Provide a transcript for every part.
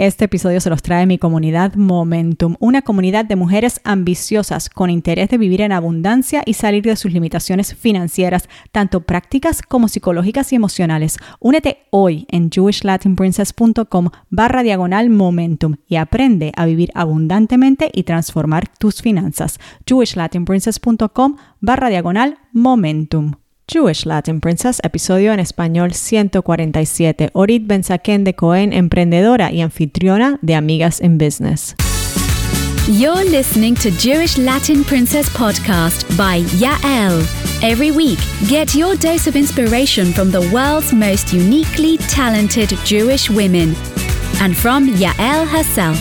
Este episodio se los trae mi comunidad Momentum, una comunidad de mujeres ambiciosas con interés de vivir en abundancia y salir de sus limitaciones financieras, tanto prácticas como psicológicas y emocionales. Únete hoy en jewishlatinprincess.com barra diagonal Momentum y aprende a vivir abundantemente y transformar tus finanzas. jewishlatinprincess.com barra diagonal Momentum. Jewish Latin Princess, episodio en español 147. Orit Benzaken de Cohen, emprendedora y anfitriona de Amigas in Business. You're listening to Jewish Latin Princess podcast by Yael. Every week, get your dose of inspiration from the world's most uniquely talented Jewish women and from Yael herself.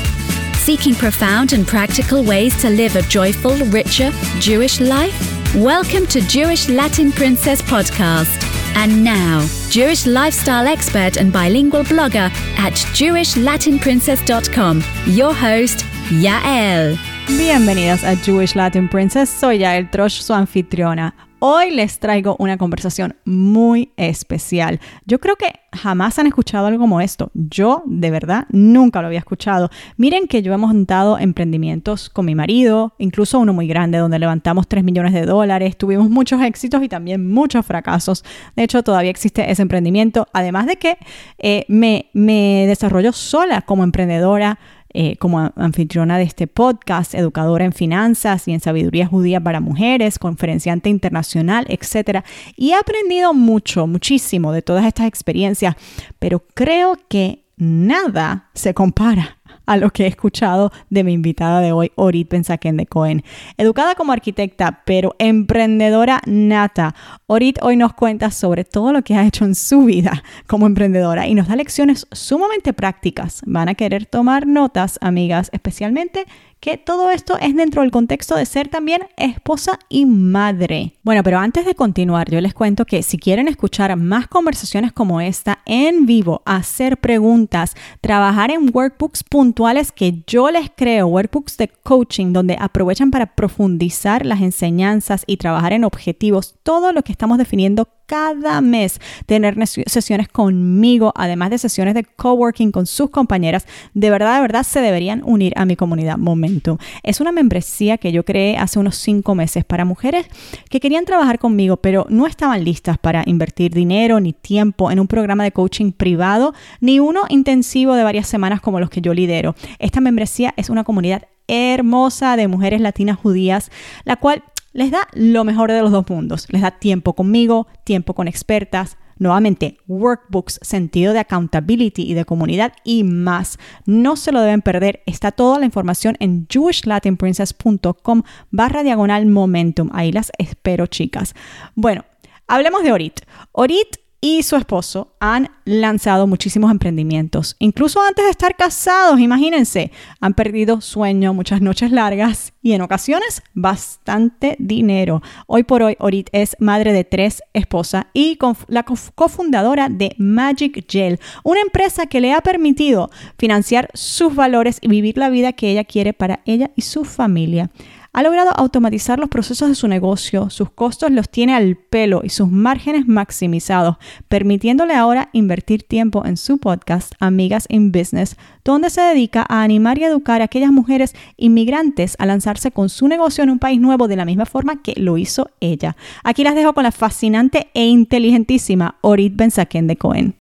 Seeking profound and practical ways to live a joyful, richer Jewish life? Welcome to Jewish Latin Princess Podcast. And now, Jewish lifestyle expert and bilingual blogger at JewishLatinPrincess.com, your host, Yael. Bienvenidas a Jewish Latin Princess. Soy Yael Trosh, su anfitriona. Hoy les traigo una conversación muy especial. Yo creo que jamás han escuchado algo como esto. Yo, de verdad, nunca lo había escuchado. Miren que yo hemos montado emprendimientos con mi marido, incluso uno muy grande, donde levantamos 3 millones de dólares. Tuvimos muchos éxitos y también muchos fracasos. De hecho, todavía existe ese emprendimiento. Además de que eh, me, me desarrollo sola como emprendedora eh, como anfitriona de este podcast, educadora en finanzas y en sabiduría judía para mujeres, conferenciante internacional, etc. Y he aprendido mucho, muchísimo de todas estas experiencias, pero creo que nada se compara a lo que he escuchado de mi invitada de hoy, Orit Pensaken de Cohen. Educada como arquitecta, pero emprendedora nata, Orit hoy nos cuenta sobre todo lo que ha hecho en su vida como emprendedora y nos da lecciones sumamente prácticas. Van a querer tomar notas, amigas, especialmente que todo esto es dentro del contexto de ser también esposa y madre. Bueno, pero antes de continuar, yo les cuento que si quieren escuchar más conversaciones como esta en vivo, hacer preguntas, trabajar en workbooks puntuales que yo les creo, workbooks de coaching donde aprovechan para profundizar las enseñanzas y trabajar en objetivos, todo lo que estamos definiendo cada mes tener sesiones conmigo, además de sesiones de coworking con sus compañeras. De verdad, de verdad, se deberían unir a mi comunidad Momentum. Es una membresía que yo creé hace unos cinco meses para mujeres que querían trabajar conmigo, pero no estaban listas para invertir dinero ni tiempo en un programa de coaching privado, ni uno intensivo de varias semanas como los que yo lidero. Esta membresía es una comunidad hermosa de mujeres latinas judías, la cual les da lo mejor de los dos mundos. Les da tiempo conmigo, tiempo con expertas, nuevamente workbooks, sentido de accountability y de comunidad y más. No se lo deben perder. Está toda la información en jewishlatinprincess.com barra diagonal momentum. Ahí las espero, chicas. Bueno, hablemos de Orit. Orit y su esposo han lanzado muchísimos emprendimientos. Incluso antes de estar casados, imagínense, han perdido sueño, muchas noches largas y en ocasiones bastante dinero. Hoy por hoy, Orit es madre de tres esposas y la cofundadora de Magic Gel, una empresa que le ha permitido financiar sus valores y vivir la vida que ella quiere para ella y su familia. Ha logrado automatizar los procesos de su negocio, sus costos los tiene al pelo y sus márgenes maximizados, permitiéndole ahora invertir tiempo en su podcast Amigas in Business, donde se dedica a animar y educar a aquellas mujeres inmigrantes a lanzarse con su negocio en un país nuevo de la misma forma que lo hizo ella. Aquí las dejo con la fascinante e inteligentísima Orit Benzaken de Cohen.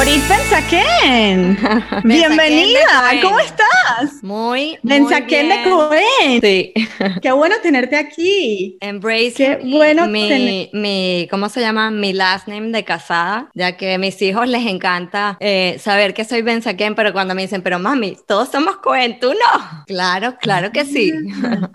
Orit Benzaken. Bienvenida. ¿Cómo estás? Muy, Benzaken de Cohen. Sí. Qué bueno tenerte aquí. Embrace Qué bueno mi, mi, ¿cómo se llama? Mi last name de casada, ya que a mis hijos les encanta eh, saber que soy Benzaken, pero cuando me dicen, pero mami, todos somos Cohen, ¿tú no? Claro, claro que sí.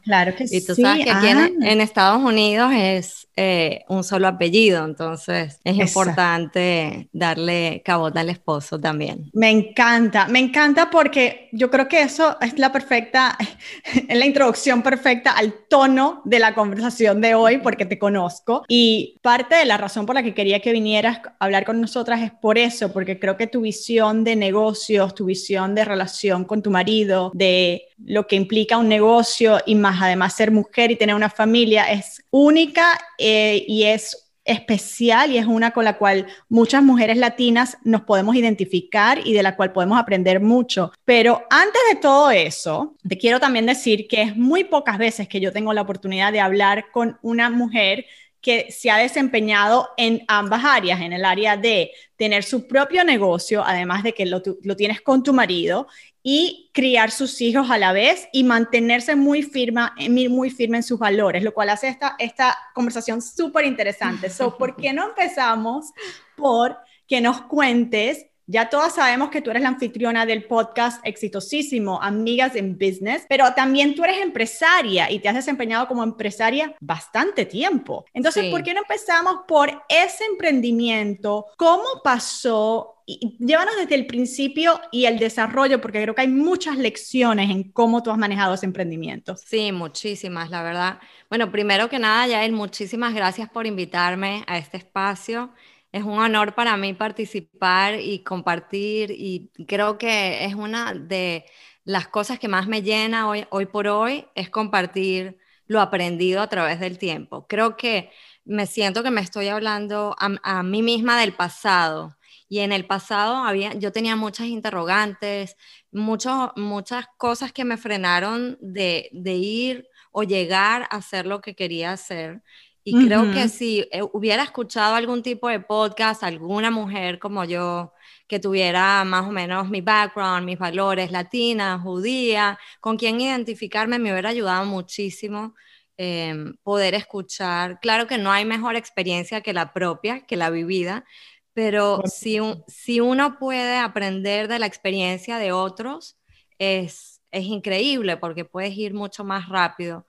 Claro que sí. Y tú sabes que aquí en, en, Estados Unidos es eh, un solo apellido, entonces es importante darle cabota al esposo también. Me encanta, me encanta porque yo creo que eso es la perfecta, es la introducción perfecta al tono de la conversación de hoy porque te conozco. Y parte de la razón por la que quería que vinieras a hablar con nosotras es por eso, porque creo que tu visión de negocios, tu visión de relación con tu marido, de lo que implica un negocio y más además ser mujer y tener una familia es única eh, y es especial y es una con la cual muchas mujeres latinas nos podemos identificar y de la cual podemos aprender mucho. Pero antes de todo eso, te quiero también decir que es muy pocas veces que yo tengo la oportunidad de hablar con una mujer que se ha desempeñado en ambas áreas, en el área de tener su propio negocio, además de que lo, lo, tienes con tu marido, y criar sus hijos a la vez y mantenerse muy, firma, muy firme en sus valores, lo cual hace esta, esta conversación súper interesante. So, ¿Por qué no empezamos por que nos cuentes ya todas sabemos que tú eres la anfitriona del podcast exitosísimo Amigas en Business, pero también tú eres empresaria y te has desempeñado como empresaria bastante tiempo. Entonces, ¿por qué no empezamos por ese emprendimiento? ¿Cómo pasó? Y llévanos desde el principio y el desarrollo, porque creo que hay muchas lecciones en cómo tú has manejado ese emprendimiento. Sí, muchísimas, la verdad. Bueno, primero que nada, Yael, muchísimas gracias por invitarme a este espacio. Es un honor para mí participar y compartir y creo que es una de las cosas que más me llena hoy, por hoy, es compartir lo aprendido a través del tiempo. Creo que me siento que me estoy hablando a, mí misma del pasado. Y en el pasado había, yo tenía muchas interrogantes, muchos, muchas cosas que me frenaron de, de ir o llegar a hacer lo que quería hacer. Y creo que si eh, hubiera escuchado algún tipo de podcast, alguna mujer como yo, que tuviera más o menos mi background, mis valores, latina, judía, con quien identificarme, me hubiera ayudado muchísimo em, poder escuchar. Claro que no hay mejor experiencia que la propia, que la vivida, pero si, si uno puede aprender de la experiencia de otros, es, es increíble porque puedes ir mucho más rápido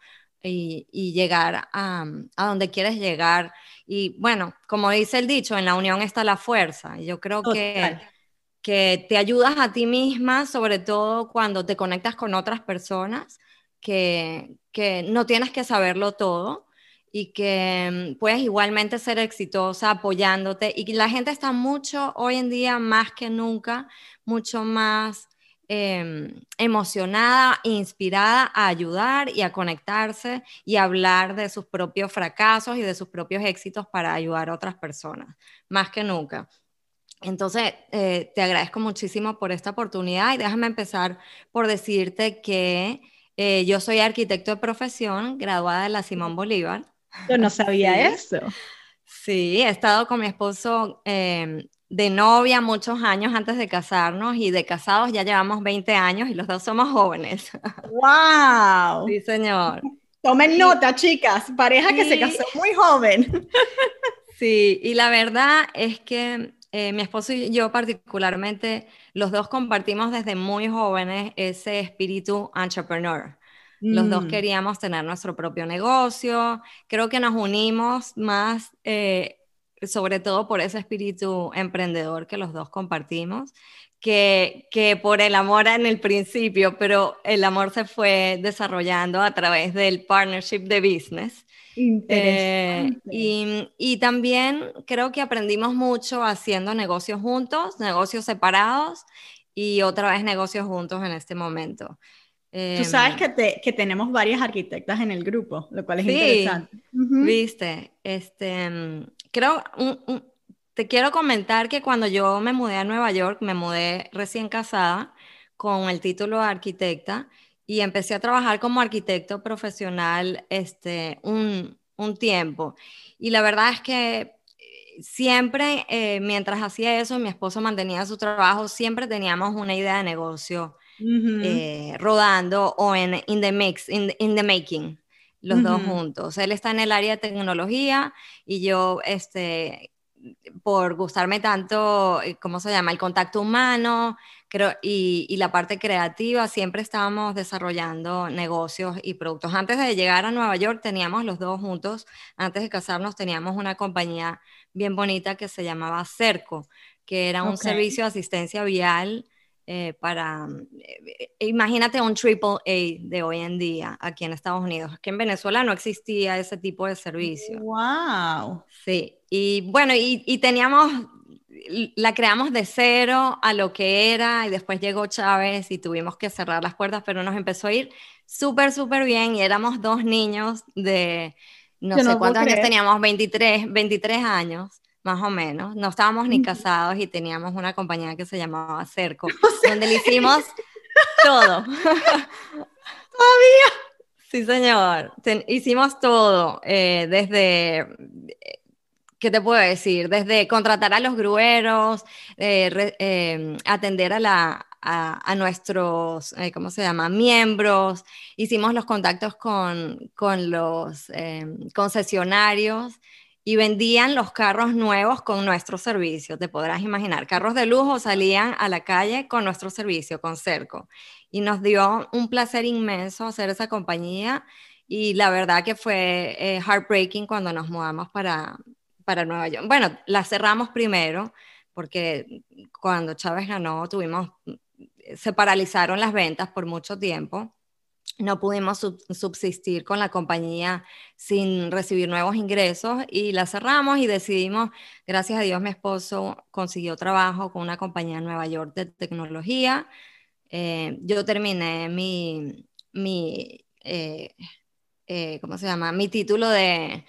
y, llegar a, a, donde quieres llegar. Y bueno, como dice el dicho, en la unión está la fuerza. Yo creo que, que te ayudas a ti misma, sobre todo cuando te conectas con otras personas, que, que no tienes que saberlo todo y que mm, puedes igualmente ser exitosa apoyándote. Y la gente está mucho, hoy en día, más que nunca, mucho más Em, emocionada, inspirada a ayudar y a conectarse y hablar de sus propios fracasos y de sus propios éxitos para ayudar a otras personas, más que nunca. Entonces, eh, te agradezco muchísimo por esta oportunidad y déjame empezar por decirte que eh, yo soy arquitecto de profesión, graduada de la Simón Bolívar. Yo no sabía eso. Sí, he estado con mi esposo em, de novia muchos años antes de casarnos y de casados ya llevamos 20 años y los dos somos jóvenes. ¡Wow! Sí, señor. Tomen nota, chicas, pareja que se casó muy joven. Sí, y la verdad es que eh, mi esposo y yo particularmente, los dos compartimos desde muy jóvenes ese espíritu entrepreneur. Los dos mm. queríamos tener nuestro propio negocio. Creo que nos unimos más eh, sobre todo por ese espíritu emprendedor que los dos compartimos, que, que por el amor en el principio, pero el amor se fue desarrollando a través del partnership de business. Eh, y, y, también creo que aprendimos mucho haciendo negocios juntos, negocios separados y otra vez negocios juntos en este momento. Tú sabes em, que, te, que, tenemos varias arquitectas en el grupo, lo cual es interesante. Viste, este, creo, te quiero comentar que cuando yo me mudé a Nueva York, me mudé recién casada con el título de arquitecta y empecé a trabajar como arquitecto profesional este, un, un tiempo. Y la verdad es que eh, siempre, eh, mientras hacía eso, mi esposo mantenía su trabajo, siempre teníamos una idea de negocio eh, rodando o en in the mix, in the making los dos juntos. Él está en el área de tecnología y yo, este, por gustarme tanto, eh, ¿cómo se llama? El contacto humano creo, y, y, la parte creativa, siempre estábamos desarrollando negocios y productos. Antes de llegar a Nueva York teníamos los dos juntos, antes de casarnos teníamos una compañía bien bonita que se llamaba Cerco. que era un servicio de asistencia vial eh, para, eh, imagínate un triple A de hoy en día aquí en Estados Unidos, que en Venezuela no existía ese tipo de servicio. ¡Wow! Sí, y bueno, y, y teníamos, la creamos de cero a lo que era, y después llegó Chávez y tuvimos que cerrar las puertas, pero nos empezó a ir súper, súper bien, y éramos dos niños de, no sé cuántos años teníamos, 23, 23 años más o menos. No estábamos ni casados y teníamos una compañía que se llamaba Cerco, donde le hicimos todo. Todavía. Sí, señor. hicimos todo, eh, desde, ¿qué te puedo decir? Desde contratar a los grueros, eh, eh, atender a, la, a, nuestros, ¿cómo se llama?, miembros. Hicimos los contactos con, con los concesionarios y vendían los carros nuevos con nuestro servicio, te podrás imaginar. Carros de lujo salían a la calle con nuestro servicio, con Cerco. Y nos dio un placer inmenso hacer esa compañía y la verdad que fue eh, heartbreaking cuando nos mudamos para, para Nueva York. Bueno, la cerramos primero porque cuando Chávez ganó tuvimos, se paralizaron las ventas por mucho tiempo no pudimos subsistir con la compañía sin recibir nuevos ingresos y la cerramos y decidimos, gracias a Dios mi esposo consiguió trabajo con una compañía en Nueva York de tecnología. Eh, yo terminé mi, mi eh, eh, ¿cómo se llama? Mi título de,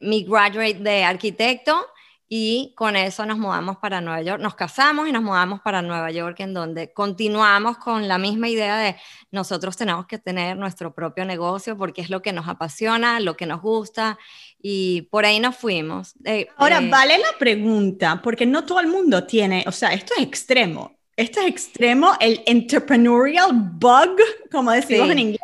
mi graduate de arquitecto y con eso nos mudamos para Nueva York, nos casamos y nos mudamos para Nueva York, en donde continuamos con la misma idea de nosotros tenemos que tener nuestro propio negocio porque es lo que nos apasiona, lo que nos gusta y por ahí nos fuimos. Eh, Ahora, eh, vale la pregunta, porque no todo el mundo tiene, o sea, esto es extremo, esto es extremo, el entrepreneurial bug, como decimos en inglés.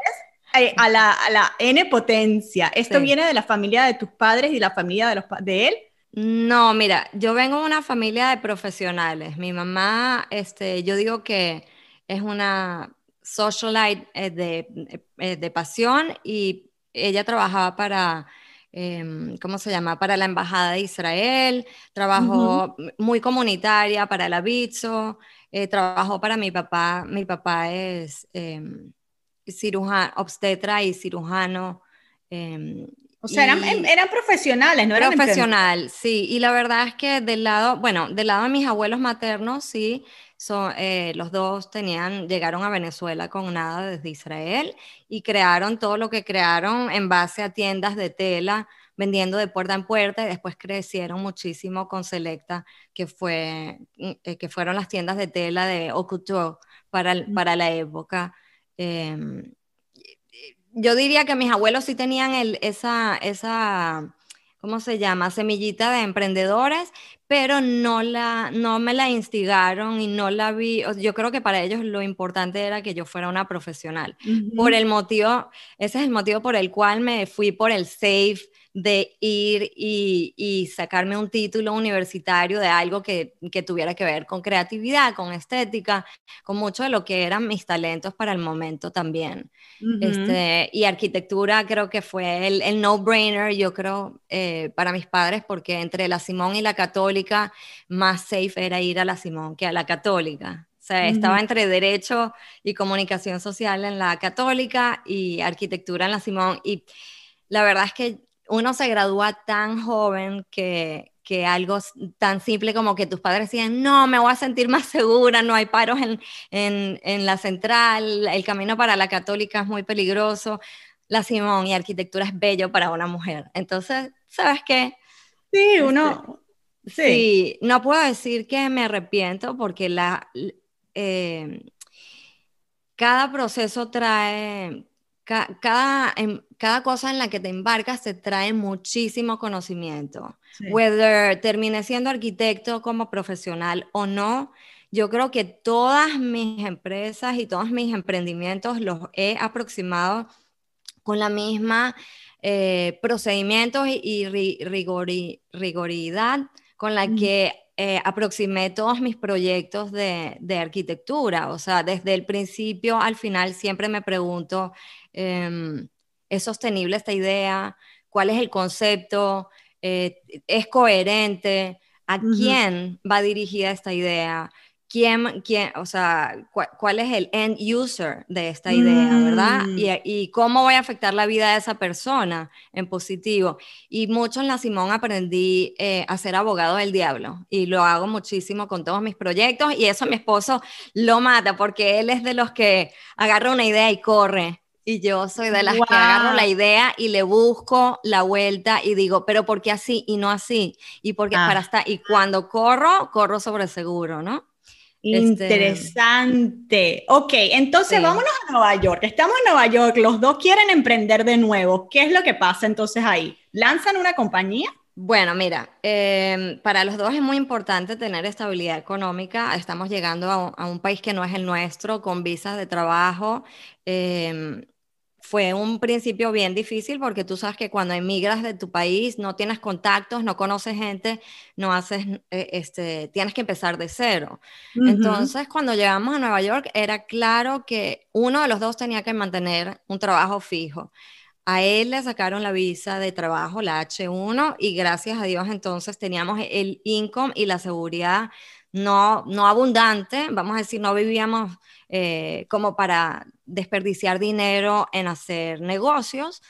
Eh, a la, a la N potencia. ¿Esto viene de la familia de tus padres y la familia de, los, de él? No, mira, yo vengo de una familia de profesionales. Mi mamá, este, yo digo que es una socialite eh, de, eh, de pasión y ella trabajaba para, em, ¿cómo se llama? Para la Embajada de Israel, trabajó muy comunitaria para el Abizo, eh, trabajó para mi papá. Mi papá es em, cirujano, obstetra y cirujano. Em, o sea, eran, eran, profesionales, no eran Profesional, sí. Y la verdad es que del lado, bueno, del lado de mis abuelos maternos, sí, son, eh, los dos tenían, llegaron a Venezuela con nada desde Israel y crearon todo lo que crearon en base a tiendas de tela, vendiendo de puerta en puerta y después crecieron muchísimo con Selecta, que, fue, mm, eh, que fueron las tiendas de tela de Okuto para, para la época. Em, yo diría que mis abuelos sí tenían el, esa, esa, ¿cómo se llama? Semillita de emprendedores, pero no, la, no me la instigaron y no la vi. Yo creo que para ellos lo importante era que yo fuera una profesional. Por el motivo, ese es el motivo por el cual me fui por el SAFE de ir y, sacarme un título universitario de algo que, tuviera que ver con creatividad, con estética, con mucho de lo que eran mis talentos para el momento también. este, y arquitectura creo que fue el, no-brainer, yo creo, eh, para mis padres, porque entre la Simón y la católica, más safe era ir a la Simón que a la católica. O sea, estaba entre derecho y comunicación social en la católica y arquitectura en la Simón. Y la verdad es que uno se gradúa tan joven que, que algo tan simple como que tus padres decían, no, me voy a sentir más segura, no hay paros en, en, en, la central, el camino para la católica es muy peligroso, la Simón y arquitectura es bello para una mujer. Entonces, ¿sabes qué? Sí, este, uno... sí. no puedo decir que me arrepiento porque la, eh, cada proceso trae, cada, em, cada cosa en la que te embarcas te trae muchísimo conocimiento. Whether termine siendo arquitecto como profesional o no, yo creo que todas mis empresas y todos mis emprendimientos los he aproximado con la misma eh, procedimientos y, rigoridad con la que eh, aproximé todos mis proyectos de, de, arquitectura. O sea, desde el principio al final siempre me pregunto, Em, ¿Es sostenible esta idea? ¿Cuál es el concepto? Eh, ¿Es coherente? ¿A quién va dirigida esta idea? quién, quién, o sea, cuál es el end user de esta idea, ¿verdad? Mm. Y, cómo voy a afectar la vida de esa persona en positivo. Y mucho en la Simón aprendí eh, a ser abogado del diablo y lo hago muchísimo con todos mis proyectos y eso mi esposo lo mata porque él es de los que agarra una idea y corre. Y yo soy de las que agarro la idea y le busco la vuelta y digo, pero ¿por qué así y no así? Y porque ah. para estar, y cuando corro, corro sobre seguro, ¿no? Este, Interesante. Ok, entonces vámonos a Nueva York. Estamos en Nueva York, los dos quieren emprender de nuevo. ¿Qué es lo que pasa entonces ahí? ¿Lanzan una compañía? Bueno, mira, em, para los dos es muy importante tener estabilidad económica. Estamos llegando a, un país que no es el nuestro, con visas de trabajo. Eh, fue un principio bien difícil porque tú sabes que cuando emigras de tu país no tienes contactos, no conoces gente, no haces, eh, este, tienes que empezar de cero. Entonces, cuando llegamos a Nueva York, era claro que uno de los dos tenía que mantener un trabajo fijo. A él le sacaron la visa de trabajo, la H1, y gracias a Dios entonces teníamos el income y la seguridad no, no abundante, vamos a decir, no vivíamos eh, como para desperdiciar dinero en hacer negocios.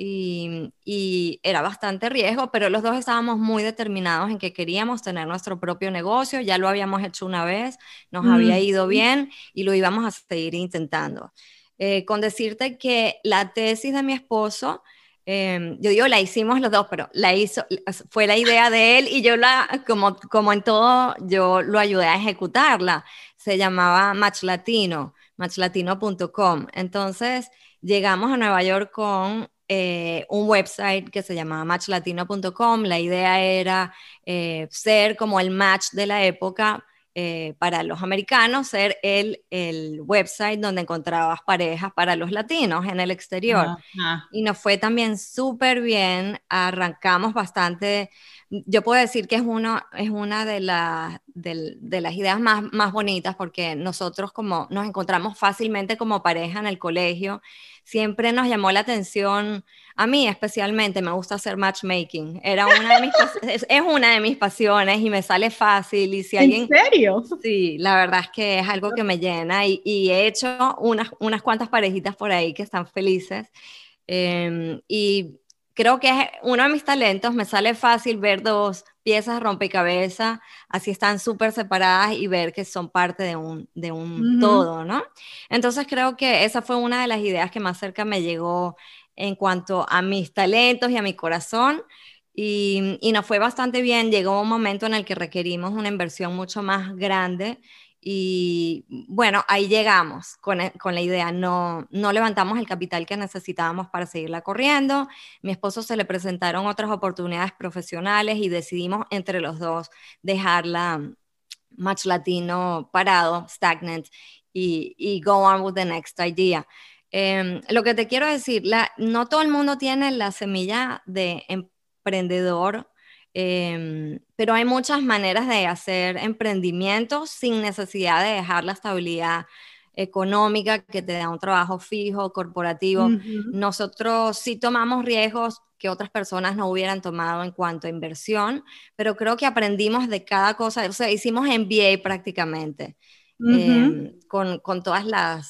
Y, era bastante riesgo, pero los dos estábamos muy determinados en que queríamos tener nuestro propio negocio, ya lo habíamos hecho una vez, nos había ido bien y lo íbamos a seguir intentando. Eh, con decirte que la tesis de mi esposo, em, yo digo, la hicimos los dos, pero la hizo, fue la idea de él y yo la, como, como en todo, yo lo ayudé a ejecutarla. Se llamaba Match Latino matchlatino.com. Entonces, llegamos a Nueva York con eh, un website que se llamaba matchlatino.com. La idea era eh, ser como el match de la época eh, para los americanos, ser el, el website donde encontrabas parejas para los latinos en el exterior. Y nos fue también súper bien. Arrancamos bastante yo puedo decir que es, uno, es una de, de, las ideas más, más bonitas porque nosotros como nos encontramos fácilmente como pareja en el colegio, siempre nos llamó la atención, a mí especialmente me gusta hacer matchmaking, Era una de mis, es, una de mis pasiones y me sale fácil y si alguien... ¿En serio? Sí, la verdad es que es algo que me llena y, y he hecho unas, unas cuantas parejitas por ahí que están felices. Em, y creo que es uno de mis talentos, me sale fácil ver dos piezas rompecabezas, así están súper separadas y ver que son parte de un, de un todo, ¿no? Entonces creo que esa fue una de las ideas que más cerca me llegó en cuanto a mis talentos y a mi corazón. Y, y nos fue bastante bien. Llegó un momento en el que requerimos una inversión mucho más grande y bueno, ahí llegamos con, e, con, la idea, no, no levantamos el capital que necesitábamos para seguirla corriendo. Mi esposo se le presentaron otras oportunidades profesionales y decidimos entre los dos dejarla Match Latino parado, stagnant, y, go on with the next idea. Em, lo que te quiero decir, la, no todo el mundo tiene la semilla de emprendedor Em, pero hay muchas maneras de hacer emprendimientos sin necesidad de dejar la estabilidad económica que te da un trabajo fijo, corporativo. Nosotros sí tomamos riesgos que otras personas no hubieran tomado en cuanto a inversión, pero creo que aprendimos de cada cosa, o sea, hicimos MBA prácticamente. Em, con, con todos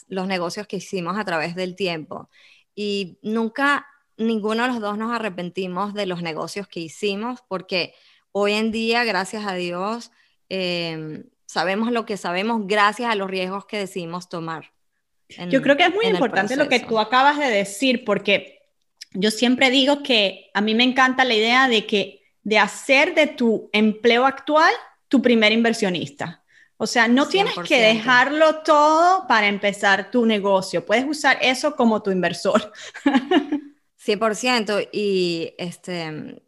los negocios que hicimos a través del tiempo. Y nunca ninguno de los dos nos arrepentimos de los negocios que hicimos porque hoy en día, gracias a Dios, em, sabemos lo que sabemos gracias a los riesgos que decidimos tomar. yo creo que es muy importante lo que tú acabas de decir porque yo siempre digo que a mí me encanta la idea de que de hacer de tu empleo actual tu primer inversionista. O sea, no tienes que dejarlo todo para empezar tu negocio. Puedes usar eso como tu inversor. 100%. Y este,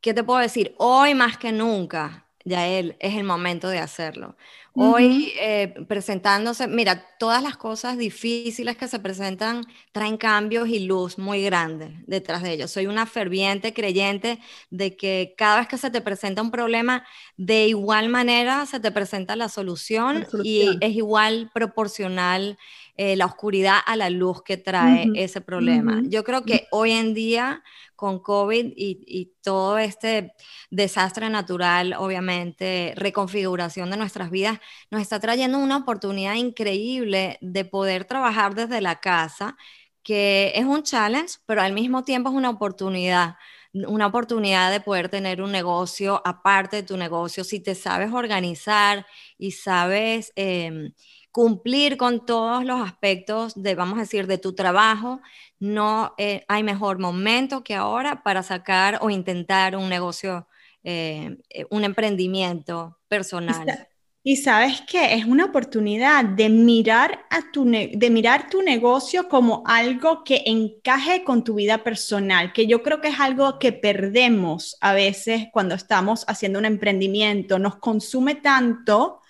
¿qué te puedo decir? Hoy más que nunca, ya él es el momento de hacerlo. Hoy eh, presentándose, mira, todas las cosas difíciles que se presentan traen cambios y luz muy grande detrás de ellos. Soy una ferviente creyente de que cada vez que se te presenta un problema, de igual manera se te presenta la solución, y es igual proporcional eh, la oscuridad a la luz que trae ese problema. Yo creo que hoy en día, con COVID y, todo este desastre natural, obviamente, reconfiguración de nuestras vidas, nos está trayendo una oportunidad increíble de poder trabajar desde la casa, que es un challenge, pero al mismo tiempo es una oportunidad una oportunidad de poder tener un negocio aparte de tu negocio, si te sabes organizar y sabes em, cumplir con todos los aspectos de, vamos a decir, de tu trabajo, no eh, hay mejor momento que ahora para sacar o intentar un negocio, eh, eh, un emprendimiento personal. Y sabes que es una oportunidad de mirar, a tu de mirar tu negocio como algo que encaje con tu vida personal, que yo creo que es algo que perdemos a veces cuando estamos haciendo un emprendimiento. Nos consume tanto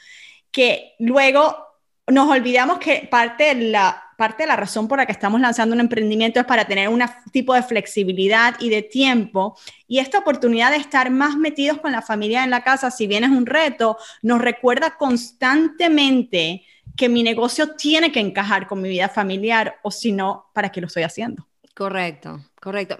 que luego nos olvidamos que parte de, la, parte de la razón por la que estamos lanzando un emprendimiento es para tener un tipo de flexibilidad y de tiempo. Y esta oportunidad de estar más metidos con la familia en la casa, si bien es un reto, nos recuerda constantemente que mi negocio tiene que encajar con mi vida familiar o si no, ¿para qué lo estoy haciendo? Correcto, correcto.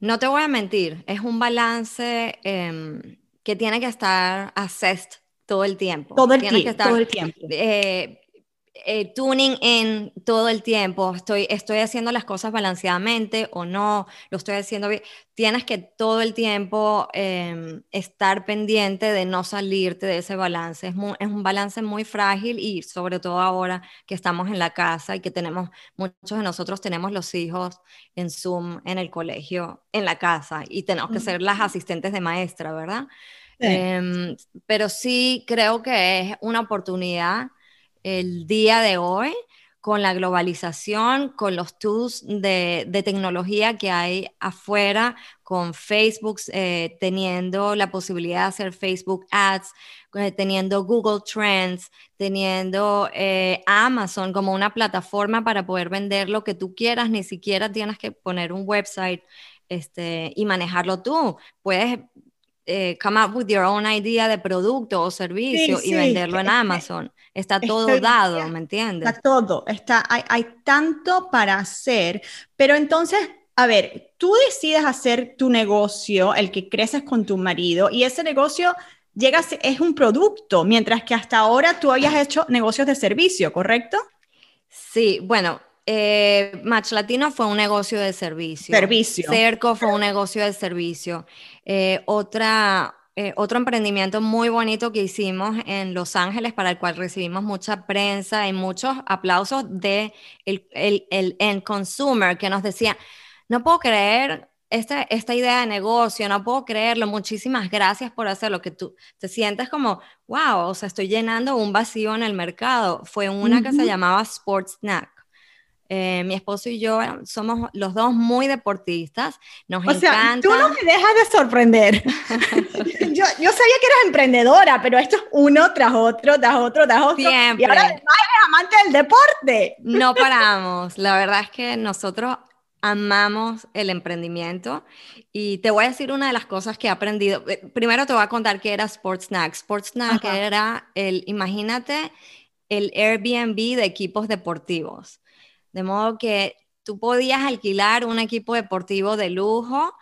No te voy a mentir, es un balance em, que tiene que estar assessed todo el tiempo. Todo el, tiempo, todo el tiempo. Eh, eh, tuning en todo el tiempo, estoy, estoy haciendo las cosas balanceadamente o no, lo estoy haciendo bien. Tienes que todo el tiempo em, estar pendiente de no salirte de ese balance. Es, es, un balance muy frágil y sobre todo ahora que estamos en la casa y que tenemos, muchos de nosotros tenemos los hijos en Zoom, en el colegio, en la casa y tenemos que ser las asistentes de maestra, ¿verdad? Em, pero sí creo que es una oportunidad el día de hoy con la globalización, con los tools de, tecnología que hay afuera, con Facebook eh, teniendo la posibilidad de hacer Facebook Ads, eh, teniendo Google Trends, teniendo eh, Amazon como una plataforma para poder vender lo que tú quieras, ni siquiera tienes que poner un website este, y manejarlo tú. Puedes eh, come up with your own idea de producto o servicio y venderlo en Amazon. Está todo dado, ¿me entiendes? Está todo, está, hay, hay tanto para hacer, pero entonces, a ver, tú decides hacer tu negocio, el que creces con tu marido, y ese negocio llega, es un producto, mientras que hasta ahora tú habías hecho negocios de servicio, ¿correcto? Sí, bueno, eh, Match Latino fue un negocio de servicio. Servicio. Cerco fue un negocio de servicio. Eh, otra, eh, otro emprendimiento muy bonito que hicimos en Los Ángeles, para el cual recibimos mucha prensa y muchos aplausos de el, el, el end consumer que nos decía, no puedo creer esta, esta idea de negocio, no puedo creerlo, muchísimas gracias por hacerlo, que tú te sientes como, wow, o sea, estoy llenando un vacío en el mercado. Fue una que se llamaba Sports Snack. Eh, mi esposo y yo somos los dos muy deportistas, nos o Sea, tú no me dejas de sorprender. yo, yo, sabía que eras emprendedora, pero esto es uno tras otro, tras otro, tras otro. Siempre. Y ahora además eres amante del deporte. No paramos. La verdad es que nosotros amamos el emprendimiento y te voy a decir una de las cosas que he aprendido. Eh, primero te voy a contar qué era Sports Snack. Sports Snack era el, imagínate, el Airbnb de equipos deportivos. De modo que tú podías alquilar un equipo deportivo de lujo,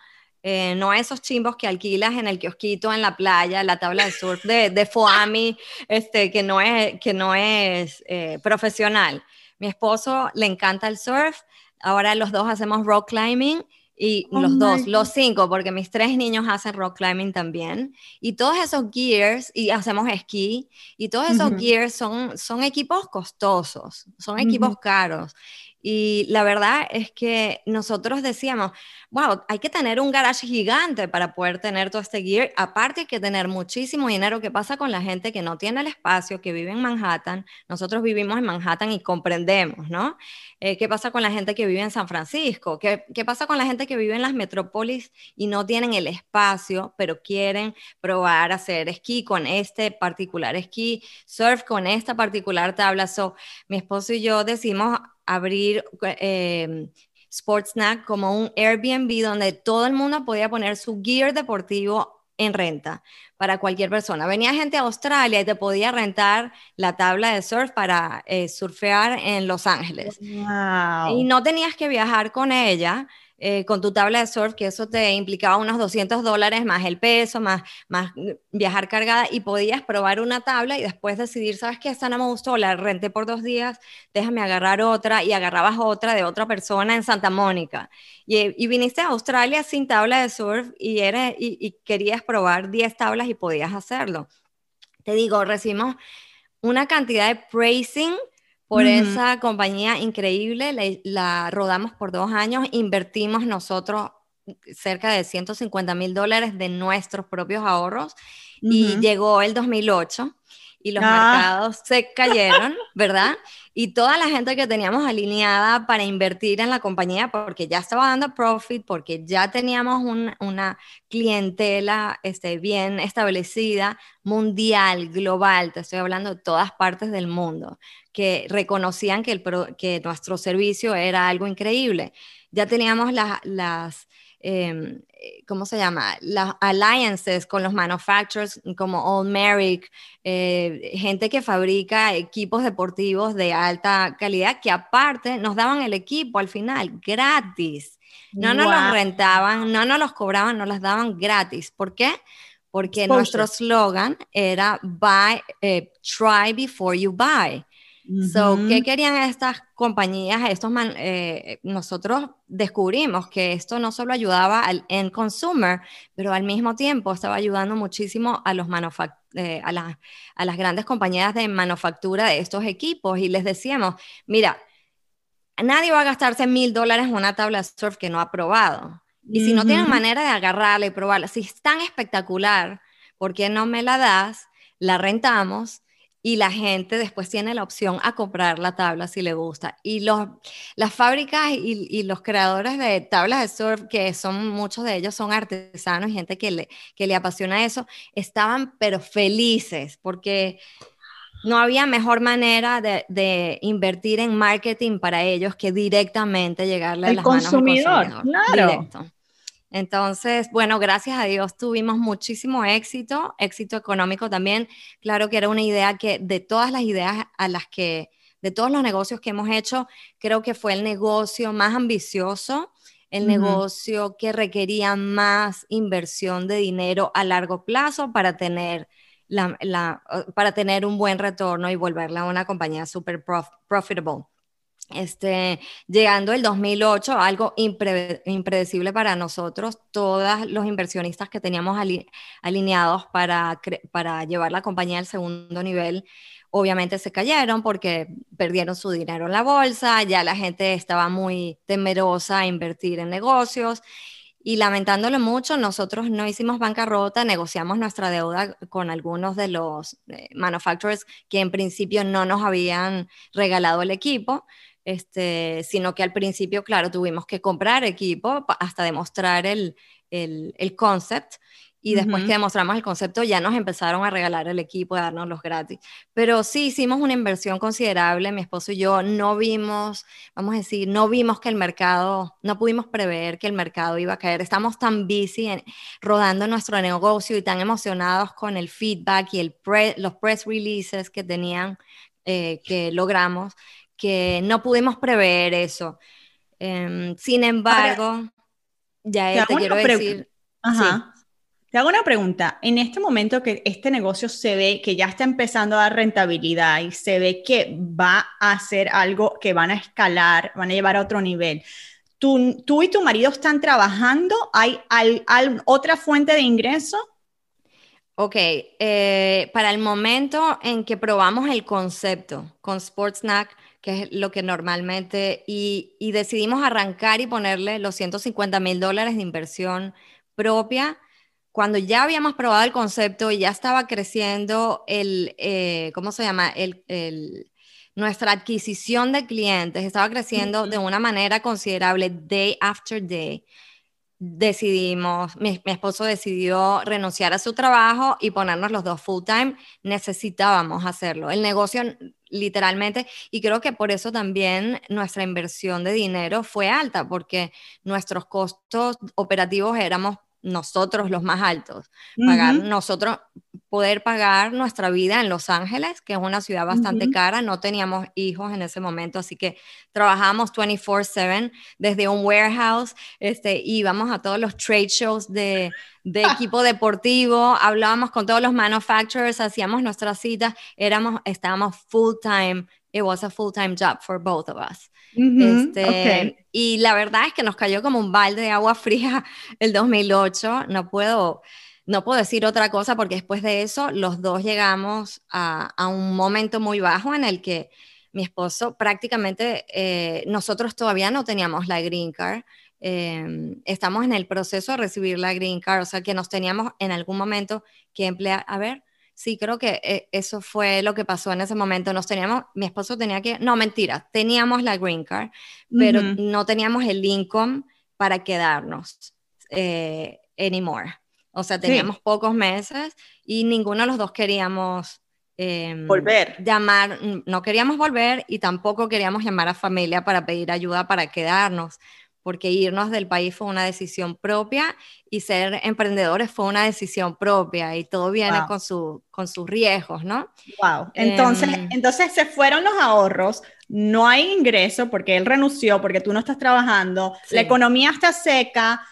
eh, no esos chimbos que alquilas en el kiosquito en la playa, la tabla de surf de, de Foami, este, que no es, que no es eh, profesional. Mi esposo le encanta el surf, ahora los dos hacemos rock climbing y oh los dos, los cinco, porque mis tres niños hacen rock climbing también. Y todos esos gears, y hacemos esquí, y todos esos gears son, son equipos costosos, son equipos caros. Y la verdad es que nosotros decíamos, wow, hay que tener un garage gigante para poder tener todo este gear. Aparte hay que tener muchísimo dinero. ¿Qué pasa con la gente que no tiene el espacio, que vive en Manhattan? Nosotros vivimos en Manhattan y comprendemos, ¿no? Eh, ¿Qué pasa con la gente que vive en San Francisco? ¿Qué, ¿Qué pasa con la gente que vive en las metrópolis y no tienen el espacio, pero quieren probar hacer esquí con este particular esquí, surf con esta particular tabla? So, mi esposo y yo decimos abrir eh, Sportsnack como un Airbnb donde todo el mundo podía poner su gear deportivo en renta para cualquier persona. Venía gente a Australia y te podía rentar la tabla de surf para eh, surfear en Los Ángeles. Y no tenías que viajar con ella, eh, con tu tabla de surf, que eso te implicaba unos 200 dólares más el peso, más, más viajar cargada, y podías probar una tabla y después decidir, ¿sabes qué? Esta no me gustó, la renté por dos días, déjame agarrar otra, y agarrabas otra de otra persona en Santa Mónica. Y, viniste a Australia sin tabla de surf y, eres, y, y querías probar 10 tablas y podías hacerlo. Te digo, recibimos una cantidad de praising por esa compañía increíble. La, rodamos por dos años, invertimos nosotros cerca de 150 mil dólares de nuestros propios ahorros y llegó el 2008 y los ah. mercados se cayeron, ¿verdad? Y toda la gente que teníamos alineada para invertir en la compañía, porque ya estaba dando profit, porque ya teníamos una clientela este, bien establecida, mundial, global, te estoy hablando de todas partes del mundo, que reconocían que, el, que nuestro servicio era algo increíble. Ya teníamos las eh, ¿cómo se llama? Las alliances con los manufacturers como Old Merrick, eh, gente que fabrica equipos deportivos de alta calidad que aparte nos daban el equipo al final gratis. No nos los rentaban, no nos los cobraban, nos los daban gratis. ¿Por qué? Porque nuestro slogan era buy, eh, try before you buy. So, ¿qué querían estas compañías? Estos eh, nosotros descubrimos que esto no solo ayudaba al end consumer, pero al mismo tiempo estaba ayudando muchísimo a, los eh, a, a las grandes compañías de manufactura de estos equipos y les decíamos, mira, nadie va a gastarse mil dólares en una tabla de surf que no ha probado. Y si no tienen manera de agarrarla y probarla, si es tan espectacular, ¿por qué no me la das? La rentamos y la gente después tiene la opción a comprar la tabla si le gusta. Y los, las fábricas y, los creadores de tablas de surf, que son muchos de ellos son artesanos y gente que le, que le apasiona eso, estaban pero felices porque no había mejor manera de, invertir en marketing para ellos que directamente llegarle a las consumidor, manos consumidor. Claro. Directo. Entonces, bueno, gracias a Dios tuvimos muchísimo éxito, éxito económico también. Claro que era una idea que de todas las ideas a las que, de todos los negocios que hemos hecho, creo que fue el negocio más ambicioso, el negocio que requería más inversión de dinero a largo plazo para tener, la, para tener un buen retorno y volverla a una compañía súper profitable. Este, llegando el 2008, algo impredecible para nosotros, todos los inversionistas que teníamos alineados para, para llevar la compañía al segundo nivel, obviamente se cayeron porque perdieron su dinero en la bolsa, ya la gente estaba muy temerosa a invertir en negocios y lamentándolo mucho, nosotros no hicimos bancarrota, negociamos nuestra deuda con algunos de los eh, manufacturers que en principio no nos habían regalado el equipo este, sino que al principio, claro, tuvimos que comprar equipo hasta demostrar el, el, el concept. Y después que demostramos el concepto, ya nos empezaron a regalar el equipo, a darnos los gratis. Pero sí hicimos una inversión considerable, mi esposo y yo no vimos, vamos a decir, no vimos que el mercado, no pudimos prever que el mercado iba a caer. Estamos tan busy en, rodando nuestro negocio y tan emocionados con el feedback y el los press releases que tenían, eh, que logramos, que no pudimos prever eso. Em, sin embargo, ya te, quiero decir... Te hago una pregunta. En este momento que este negocio se ve que ya está empezando a dar rentabilidad y se ve que va a ser algo que van a escalar, van a llevar a otro nivel, ¿tú, tú y tu marido están trabajando? ¿Hay, otra fuente de ingreso? Ok, eh, para el momento en que probamos el concepto con Sportsnack, que es lo que normalmente, y, decidimos arrancar y ponerle los 150 mil dólares de inversión propia. Cuando ya habíamos probado el concepto y ya estaba creciendo el, eh, ¿cómo se llama? El, nuestra adquisición de clientes estaba creciendo de una manera considerable day after day decidimos, mi, esposo decidió renunciar a su trabajo y ponernos los dos full time, necesitábamos hacerlo. El negocio literalmente, y creo que por eso también nuestra inversión de dinero fue alta, porque nuestros costos operativos éramos nosotros los más altos, pagar nosotros, poder pagar nuestra vida en Los Ángeles, que es una ciudad bastante cara, no teníamos hijos en ese momento, así que trabajamos 24/7 desde un warehouse, este, íbamos a todos los trade shows de, de equipo deportivo, hablábamos con todos los manufacturers, hacíamos nuestras citas, éramos, estábamos full time, it was a full time job for both of us este, Y la verdad es que nos cayó como un balde de agua fría el 2008. No puedo, no puedo decir otra cosa porque después de eso los dos llegamos a, a un momento muy bajo en el que mi esposo prácticamente, eh, nosotros todavía no teníamos la green card. Em, estamos en el proceso de recibir la green card, o sea que nos teníamos en algún momento que emplear, a ver, Sí, creo que eh, eso fue lo que pasó en ese momento. Nos teníamos, mi esposo tenía que, no, mentira, teníamos la green card, pero no teníamos el income para quedarnos eh, anymore. O sea, teníamos pocos meses y ninguno de los dos queríamos em, volver. Llamar, no queríamos volver y tampoco queríamos llamar a familia para pedir ayuda para quedarnos porque irnos del país fue una decisión propia y ser emprendedores fue una decisión propia y todo viene con, su, con sus riesgos, ¿no? Wow. Entonces, em, entonces se fueron los ahorros, no hay ingreso porque él renunció, porque tú no estás trabajando, la economía está seca.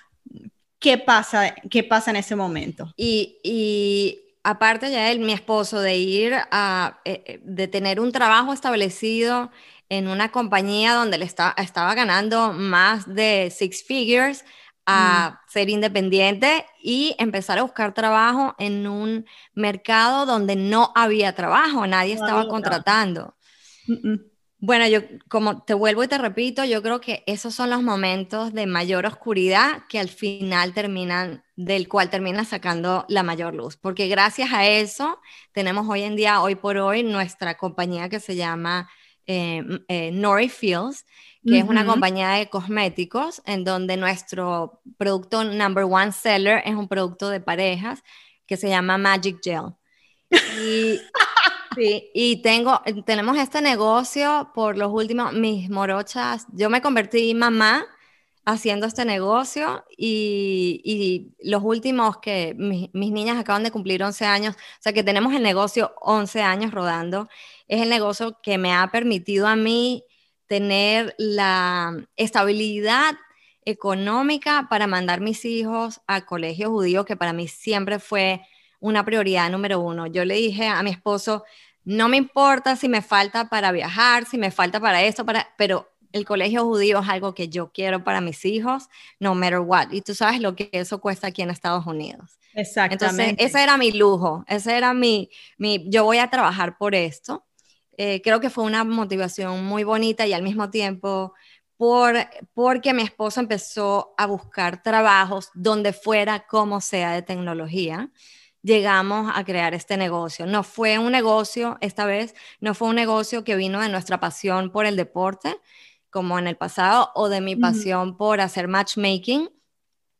¿Qué pasa, qué pasa en ese momento? Y, y aparte ya él, mi esposo, de ir a, eh, eh, de tener un trabajo establecido en una compañía donde le estaba ganando más de six figures a mm. ser independiente y empezar a buscar trabajo en un mercado donde no había trabajo, nadie estaba contratando. Bueno, yo como te vuelvo y te repito, yo creo que esos son los momentos de mayor oscuridad que al final terminan, del cual termina sacando la mayor luz, porque gracias a eso tenemos hoy en día, hoy por hoy, nuestra compañía que se llama eh, eh, Nori Fields, que es una compañía de cosméticos en donde nuestro producto number one seller es un producto de parejas que se llama Magic Gel. Y, y tengo, tenemos este negocio por los últimos, mis morochas, yo me convertí en mamá haciendo este negocio y, y los últimos que mis, mis niñas acaban de cumplir 11 años, o sea que tenemos el negocio 11 años rodando es el negocio que me ha permitido a mí tener la estabilidad económica para mandar mis hijos a colegio judío, que para mí siempre fue una prioridad número uno. Yo le dije a mi esposo, no me importa si me falta para viajar, si me falta para esto, para, pero el colegio judío es algo que yo quiero para mis hijos, no matter what. Y tú sabes lo que eso cuesta aquí en Estados Unidos. Exactamente. Entonces, ese era mi lujo, ese era mi, mi yo voy a trabajar por esto. Eh, creo que fue una motivación muy bonita y al mismo tiempo por, porque mi esposo empezó a buscar trabajos donde fuera como sea de tecnología, llegamos a crear este negocio. No fue un negocio, esta vez, no fue un negocio que vino de nuestra pasión por el deporte, como en el pasado, o de mi pasión por hacer matchmaking,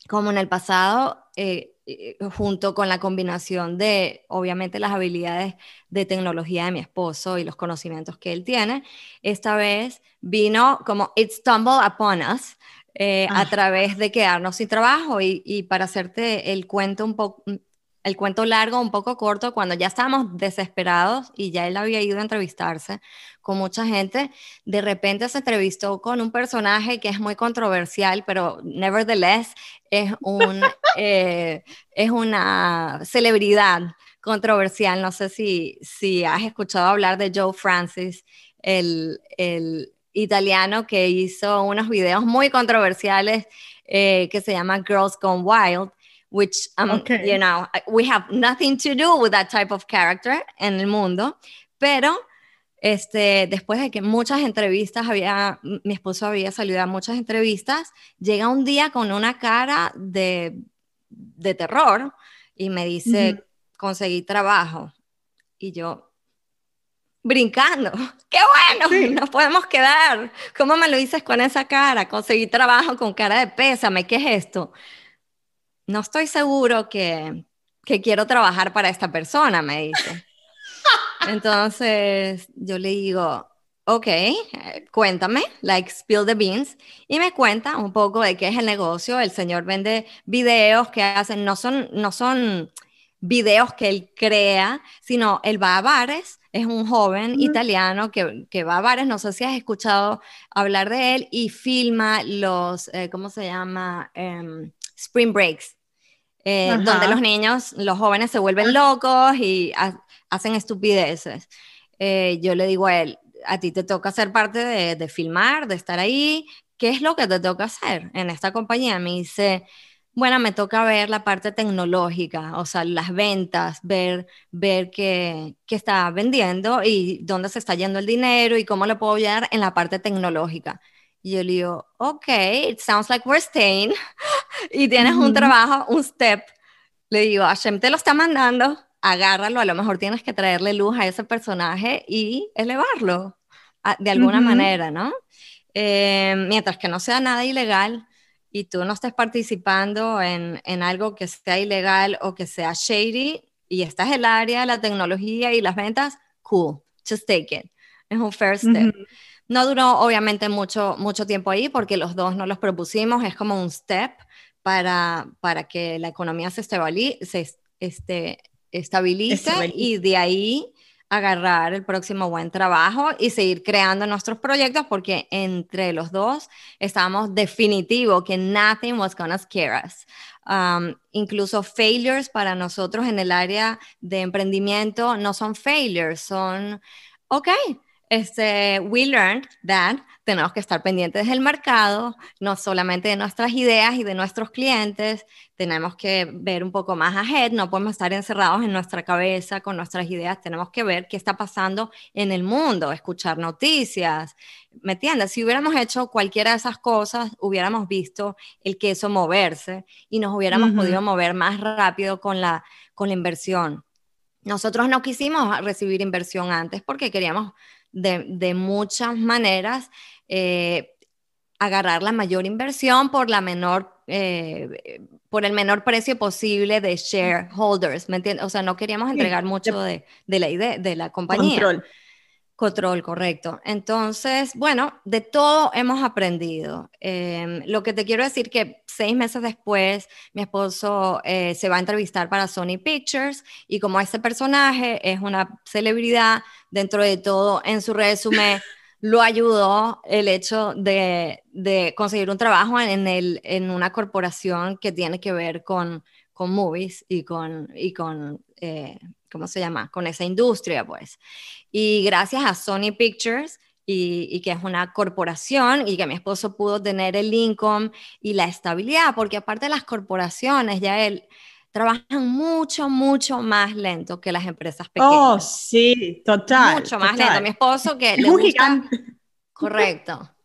como en el pasado. Eh, eh, junto con la combinación de, obviamente, las habilidades de tecnología de mi esposo y los conocimientos que él tiene, esta vez vino como It Stumbled Upon Us. Eh, a ah. través de quedarnos sin trabajo y, y para hacerte el cuento un poco el cuento largo, un poco corto, cuando ya estábamos desesperados y ya él había ido a entrevistarse con mucha gente, de repente se entrevistó con un personaje que es muy controversial, pero nevertheless es, un, eh, es una celebridad controversial. No sé si, si has escuchado hablar de Joe Francis, el, el italiano que hizo unos videos muy controversiales eh, que se llama Girls Gone Wild which um, you know we have nothing to do with that type of character en el mundo pero este, después de que muchas entrevistas había, mi esposo había salido a muchas entrevistas, llega un día con una cara de, de terror y me dice, conseguí trabajo. Y yo, brincando, qué bueno, nos podemos quedar. ¿Cómo me lo dices con esa cara? Conseguí trabajo con cara de pésame, ¿qué es esto? No estoy seguro que, quiero trabajar para esta persona, me dice. Entonces yo le digo, ok, cuéntame, like spill the beans, y me cuenta un poco de qué es el negocio. El señor vende videos que hacen, no son, no son videos que él crea, sino él va a bares, es un joven italiano que, que, va a bares, no sé si has escuchado hablar de él, y filma los, eh, ¿cómo se llama? Em, spring breaks, eh, donde los niños, los jóvenes se vuelven locos y hacen estupideces. Eh, yo le digo a él, a ti te toca ser parte de, de filmar, de estar ahí, ¿qué es lo que te toca hacer en esta compañía? Me dice, bueno, me toca ver la parte tecnológica, o sea, las ventas, ver, ver qué, qué, está vendiendo y dónde se está yendo el dinero y cómo le puedo ayudar en la parte tecnológica. Y yo le digo, ok, it sounds like we're staying. y tienes un trabajo, un step. Le digo, Hashem te lo está mandando, agárralo, a lo mejor tienes que traerle luz a ese personaje y elevarlo de alguna manera, ¿no? Eh, mientras que no sea nada ilegal, y tú no estés participando en, en, algo que sea ilegal o que sea shady y estás en el área de la tecnología y las ventas, cool, just take it. Es un first step. No duró obviamente mucho, mucho tiempo ahí porque los dos no los propusimos, es como un step para, para que la economía se, se este, estabilice y de ahí agarrar el próximo buen trabajo y seguir creando nuestros proyectos porque entre los dos estábamos definitivo que nothing was gonna scare us. Um, incluso failures para nosotros en el área de emprendimiento no son failures, son, ok, este, we learned that tenemos que estar pendientes del mercado, no solamente de nuestras ideas y de nuestros clientes, tenemos que ver un poco más ahead, no podemos estar encerrados en nuestra cabeza con nuestras ideas, tenemos que ver qué está pasando en el mundo, escuchar noticias, ¿me entiendes? Si hubiéramos hecho cualquiera de esas cosas, hubiéramos visto el queso moverse y nos hubiéramos podido mover más rápido con la, con la inversión. Nosotros no quisimos recibir inversión antes porque queríamos de, muchas maneras eh, agarrar la mayor inversión por la menor eh, por el menor precio posible de shareholders, ¿me entiendes? O sea, no queríamos entregar mucho de, la idea, de la compañía. Control. Control, correcto. Entonces, bueno, de todo hemos aprendido. Em, lo que te quiero decir que seis meses después, mi esposo eh, se va a entrevistar para Sony Pictures y como este personaje es una celebridad, dentro de todo, en su resumen, lo ayudó el hecho de, conseguir un trabajo en, una corporación que tiene que ver con, con movies y con eh, ¿cómo se llama? Con esa industria, pues. Y gracias a Sony Pictures, y, que es una corporación y que mi esposo pudo tener el income y la estabilidad, porque aparte de las corporaciones, ya él trabajan mucho, mucho más lento que las empresas oh, pequeñas. Oh, sí, total. Mucho más lento. Mi esposo que le gusta... Correcto.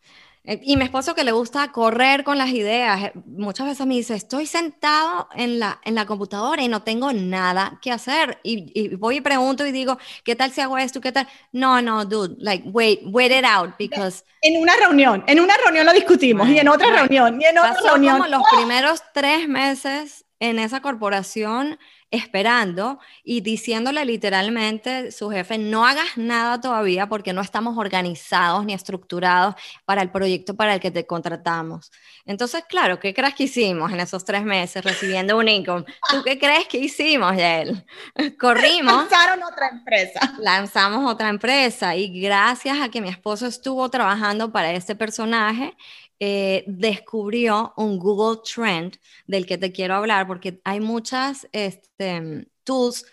Eh, y mi esposo que le gusta correr con las ideas, eh, muchas veces me dice, estoy sentado en la, en la computadora y no tengo nada que hacer. Y, voy y pregunto y digo, ¿qué tal si hago esto? ¿Qué tal? No, no, dude, like, wait, wait it out, because... En una reunión, en una reunión lo discutimos, y en otra reunión, y en otra Pasó reunión. como los primeros tres meses en esa corporación esperando y diciéndole literalmente su jefe, no hagas nada todavía porque no estamos organizados ni estructurados para el proyecto para el que te contratamos. Entonces, claro, ¿qué crees que hicimos en esos tres meses recibiendo un income? ¿Tú qué crees que hicimos, Yael? Corrimos. Lanzaron otra empresa. Lanzamos otra empresa y gracias a que mi esposo estuvo trabajando para este personaje, eh, descubrió un Google Trend del que te quiero hablar, porque hay muchas este, tools,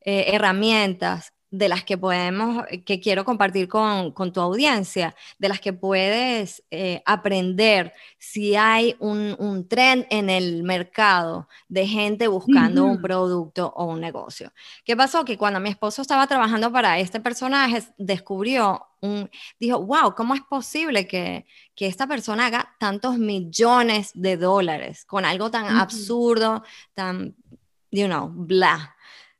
eh, herramientas de las que podemos, que quiero compartir con, tu audiencia, de las que puedes eh, aprender si hay un, un, trend en el mercado de gente buscando un producto o un negocio. ¿Qué pasó? Que cuando mi esposo estaba trabajando para este personaje, descubrió un, dijo, wow, ¿cómo es posible que, que esta persona haga tantos millones de dólares con algo tan absurdo, tan, you know, bla?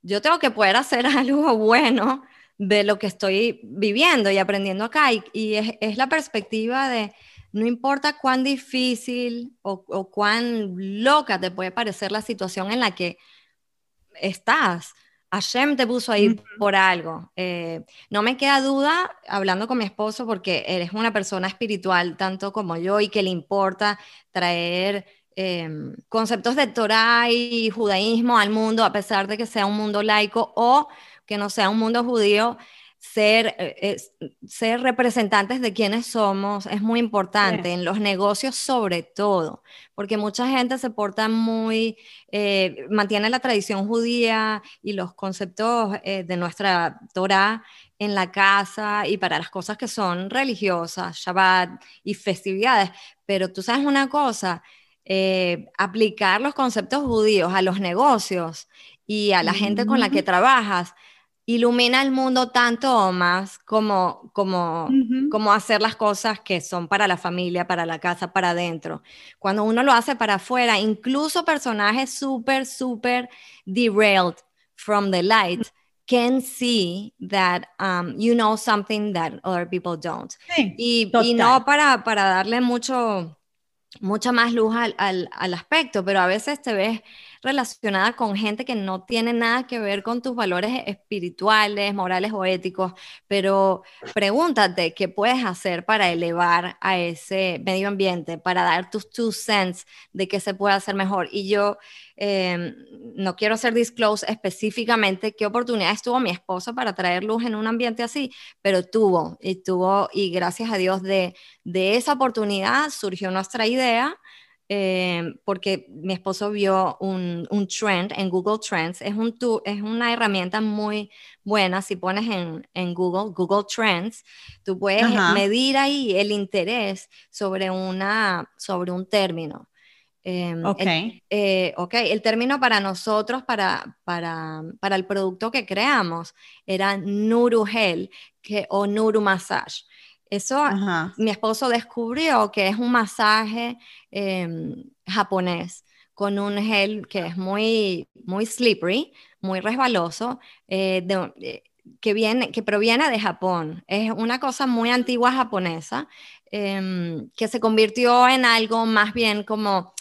Yo tengo que poder hacer algo bueno de lo que estoy viviendo y aprendiendo acá. Y, es, la perspectiva de, no importa cuán difícil o, o, cuán loca te puede parecer la situación en la que estás, Hashem te puso ahí por algo. Eh, no me queda duda, hablando con mi esposo, porque él es una persona espiritual tanto como yo y que le importa traer em, conceptos de Torah y judaísmo al mundo, a pesar de que sea un mundo laico o que no sea un mundo judío. Ser, eh, ser representantes de quienes somos es muy importante, en los negocios sobre todo, porque mucha gente se porta muy, eh, mantiene la tradición judía y los conceptos eh, de nuestra Torah en la casa y para las cosas que son religiosas, Shabbat y festividades. Pero tú sabes una cosa, eh, aplicar los conceptos judíos a los negocios y a la gente con la que trabajas ilumina el mundo tanto o más como, como, como hacer las cosas que son para la familia, para la casa, para adentro. Cuando uno lo hace para afuera, incluso personajes súper, súper derailed from the light can see that um, you know something that other people don't. y, y, no para, para darle mucho, mucha más luz al, al, al aspecto, pero a veces te ves relacionada con gente que no tiene nada que ver con tus valores espirituales, morales o éticos, pero pregúntate qué puedes hacer para elevar a ese medio ambiente, para dar tus two cents de qué se puede hacer mejor. Y yo em, no quiero hacer disclose específicamente qué oportunidades tuvo mi esposo para traer luz en un ambiente así, pero tuvo y tuvo, y gracias a Dios de, de esa oportunidad surgió nuestra idea Em, porque mi esposo vio un, un, trend en Google Trends. Es, un, es una herramienta muy buena. Si pones en, en Google, Google Trends, tú puedes medir ahí el interés sobre, una, sobre un término. Eh, ok. El, eh, ok, el término para nosotros, para, para, para el producto que creamos, era Nuru Gel que, o Nuru Eso mi esposo descubrió que es un masaje em, japonés con un gel que es muy, muy slippery, muy resbaloso, eh, eh, que, viene, que proviene de Japón. Es una cosa muy antigua japonesa em, que se convirtió en algo más bien como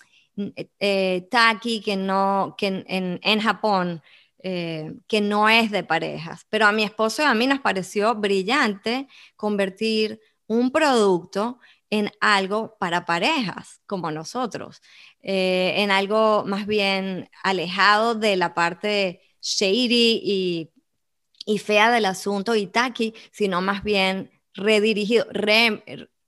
eh, taki, que, no, que en, en Japón. Que no es de parejas. Pero a mi esposo y a mí nos pareció brillante convertir un producto en algo para parejas como nosotros, eh, en algo más bien alejado de la parte shady y, y fea del asunto y tacky, sino más bien redirigido,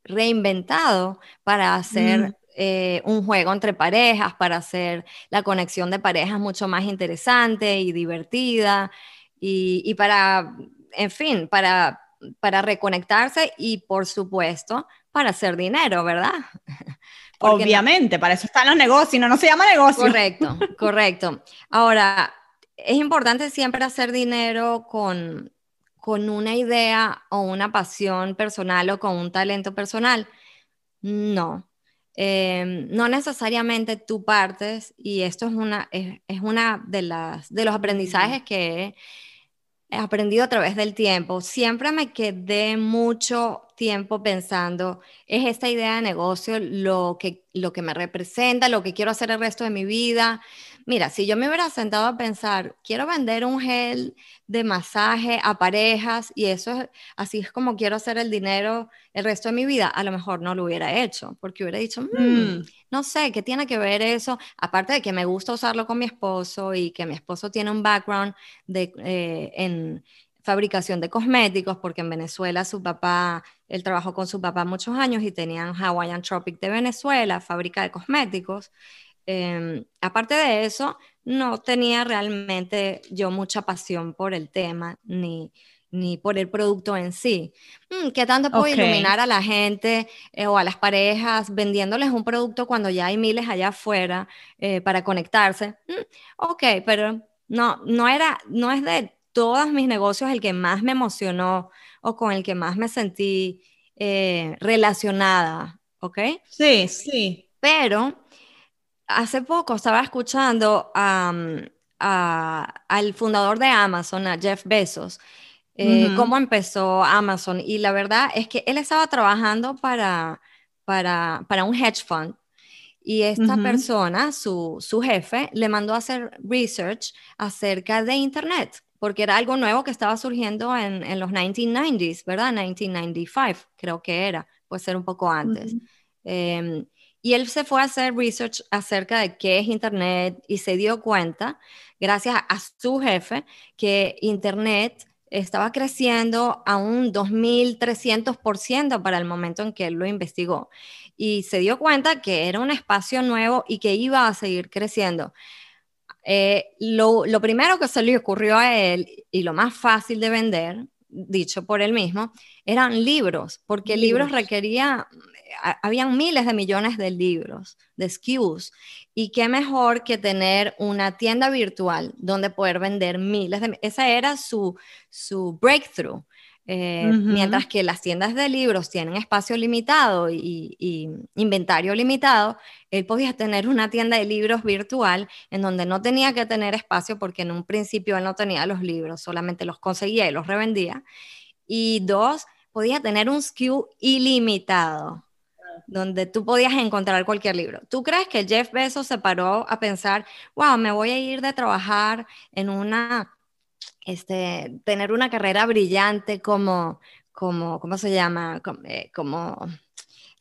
reinventado para hacer mm. Eh, un juego entre parejas, para hacer la conexión de parejas mucho más interesante y divertida y, y para, en fin, para para reconectarse y por supuesto para hacer dinero, ¿verdad? Obviamente, para eso están los negocios, no, no se llama negocio. Correcto, correcto. Ahora, es importante siempre hacer dinero con, con una idea o una pasión personal o con un talento personal. No, em, no necesariamente tú partes, y esto es una, es, es una de, las, de los aprendizajes que he aprendido a través del tiempo. Siempre me quedé mucho tiempo pensando, ¿es esta idea de negocio lo que, lo que me representa, lo que quiero hacer el resto de mi vida? Mira, si yo me hubiera sentado a pensar, quiero vender un gel de masaje a parejas y eso es, así es como quiero hacer el dinero el resto de mi vida, a lo mejor no lo hubiera hecho, porque hubiera dicho, mm, mm. no sé, ¿qué tiene que ver eso? Aparte de que me gusta usarlo con mi esposo y que mi esposo tiene un background de, eh, en fabricación de cosméticos, porque en Venezuela su papá, él trabajó con su papá muchos años y tenían Hawaiian Tropic de Venezuela, fábrica de cosméticos. Em, aparte de eso, no tenía realmente yo mucha pasión por el tema ni, ni por el producto en sí. Mm, ¿Qué tanto puedo iluminar a la gente eh, o a las parejas vendiéndoles un producto cuando ya hay miles allá afuera eh, para conectarse? Mm, ok, pero no, no, era, no es de todos mis negocios el que más me emocionó o con el que más me sentí eh, relacionada, ¿ok? Sí, sí. Pero hace poco estaba escuchando al fundador de Amazon, a Jeff Bezos, eh, cómo empezó Amazon. Y la verdad es que él estaba trabajando para, para, para un hedge fund. Y esta persona, su, su, jefe, le mandó a hacer research acerca de Internet, porque era algo nuevo que estaba surgiendo en, en los 1990s, ¿verdad? 1995, creo que era, puede ser un poco antes. Y él se fue a hacer research acerca de qué es Internet y se dio cuenta, gracias a su jefe, que Internet estaba creciendo a un 2.300% para el momento en que él lo investigó. Y se dio cuenta que era un espacio nuevo y que iba a seguir creciendo. Eh, lo, primero que se le ocurrió a él y lo más fácil de vender, dicho por él mismo, eran libros, porque libros, libros requería habían miles de millones de libros, de SKUs, y qué mejor que tener una tienda virtual donde poder vender miles de... Esa era su, su breakthrough. Eh, mientras que las tiendas de libros tienen espacio limitado y, y, inventario limitado, él podía tener una tienda de libros virtual en donde no tenía que tener espacio porque en un principio él no tenía los libros, solamente los conseguía y los revendía. Y dos, podía tener un SKU ilimitado donde tú podías encontrar cualquier libro. ¿Tú crees que Jeff Bezos se paró a pensar, wow, me voy a ir de trabajar en una, este, tener una carrera brillante como, como, ¿cómo se llama? Eh, como,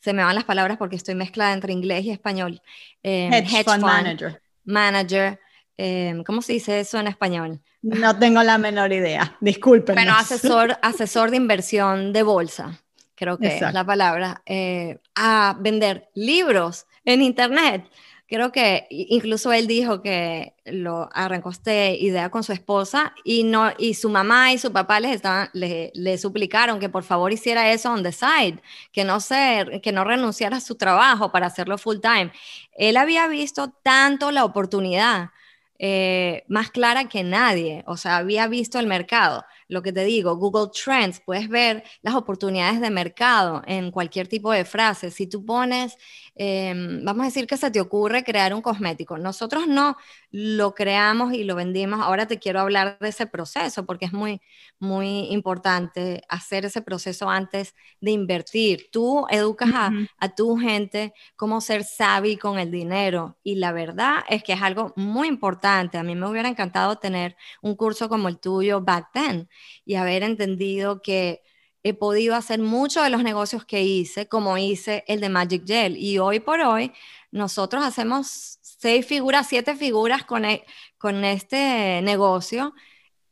se me van las palabras porque estoy mezclada entre inglés y español. Eh, hedge, fund, manager. Manager. Eh, ¿Cómo se dice eso en español? No tengo la menor idea, disculpen. Bueno, asesor, asesor de inversión de bolsa creo que es la palabra, eh, a vender libros en Internet. Creo que incluso él dijo que lo arrancó esta idea con su esposa y, no, y su mamá y su papá les estaban, le, le, suplicaron que por favor hiciera eso on the side, que no, se, que no renunciara a su trabajo para hacerlo full time. Él había visto tanto la oportunidad eh, más clara que nadie, o sea, había visto el mercado lo que te digo, Google Trends, puedes ver las oportunidades de mercado en cualquier tipo de frase. Si tú pones, em, vamos a decir que se te ocurre crear un cosmético, nosotros no lo creamos y lo vendimos. Ahora te quiero hablar de ese proceso porque es muy, muy importante hacer ese proceso antes de invertir. Tú educas a, a tu gente cómo ser savvy con el dinero y la verdad es que es algo muy importante. A mí me hubiera encantado tener un curso como el tuyo back then y haber entendido que he podido hacer muchos de los negocios que hice, como hice el de Magic Gel. Y hoy por hoy, nosotros hacemos seis figuras, siete figuras con, e, con este negocio.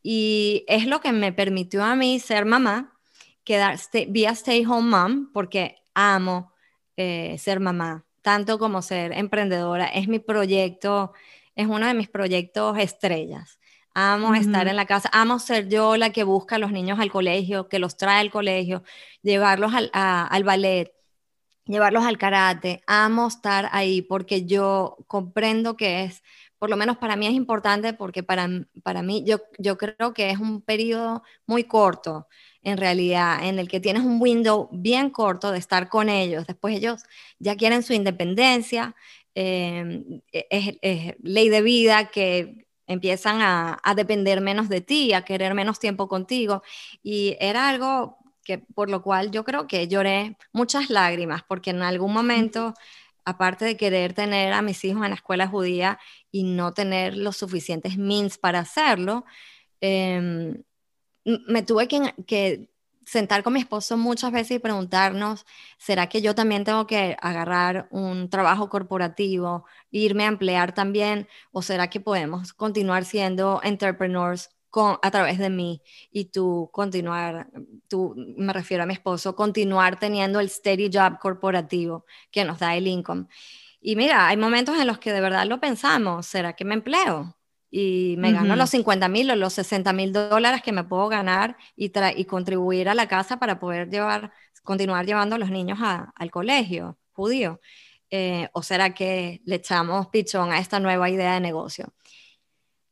Y es lo que me permitió a mí ser mamá, quedar vía stay home mom, porque amo eh, ser mamá, tanto como ser emprendedora. Es mi proyecto, es uno de mis proyectos estrellas. Amo estar en la casa, amo ser yo la que busca a los niños al colegio, que los trae al colegio, llevarlos al, al ballet, llevarlos al karate. Amo estar ahí porque yo comprendo que es, por lo menos para mí es importante porque para, para mí yo, yo creo que es un periodo muy corto en realidad, en el que tienes un window bien corto de estar con ellos. Después ellos ya quieren su independencia, em, e, es, es, ley de vida que empiezan a, depender menos de ti, a querer menos tiempo contigo. Y era algo que por lo cual yo creo que lloré muchas lágrimas, porque en algún momento, aparte de querer tener a mis hijos en la escuela judía y no tener los suficientes means para hacerlo, em, me tuve que, que sentar con mi esposo muchas veces y preguntarnos, ¿será que yo también tengo que agarrar un trabajo corporativo, irme a emplear también? ¿O será que podemos continuar siendo entrepreneurs con, a través de mí y tú continuar, tú, me refiero a mi esposo, continuar teniendo el steady job corporativo que nos da el income? Y mira, hay momentos en los que de verdad lo pensamos, ¿será que me empleo? Y me gano los 50 mil o los 60 mil dólares que me puedo ganar y, y contribuir a la casa para poder llevar, continuar llevando a los niños al colegio judío. Eh, ¿O será que le echamos pichón a esta nueva idea de negocio?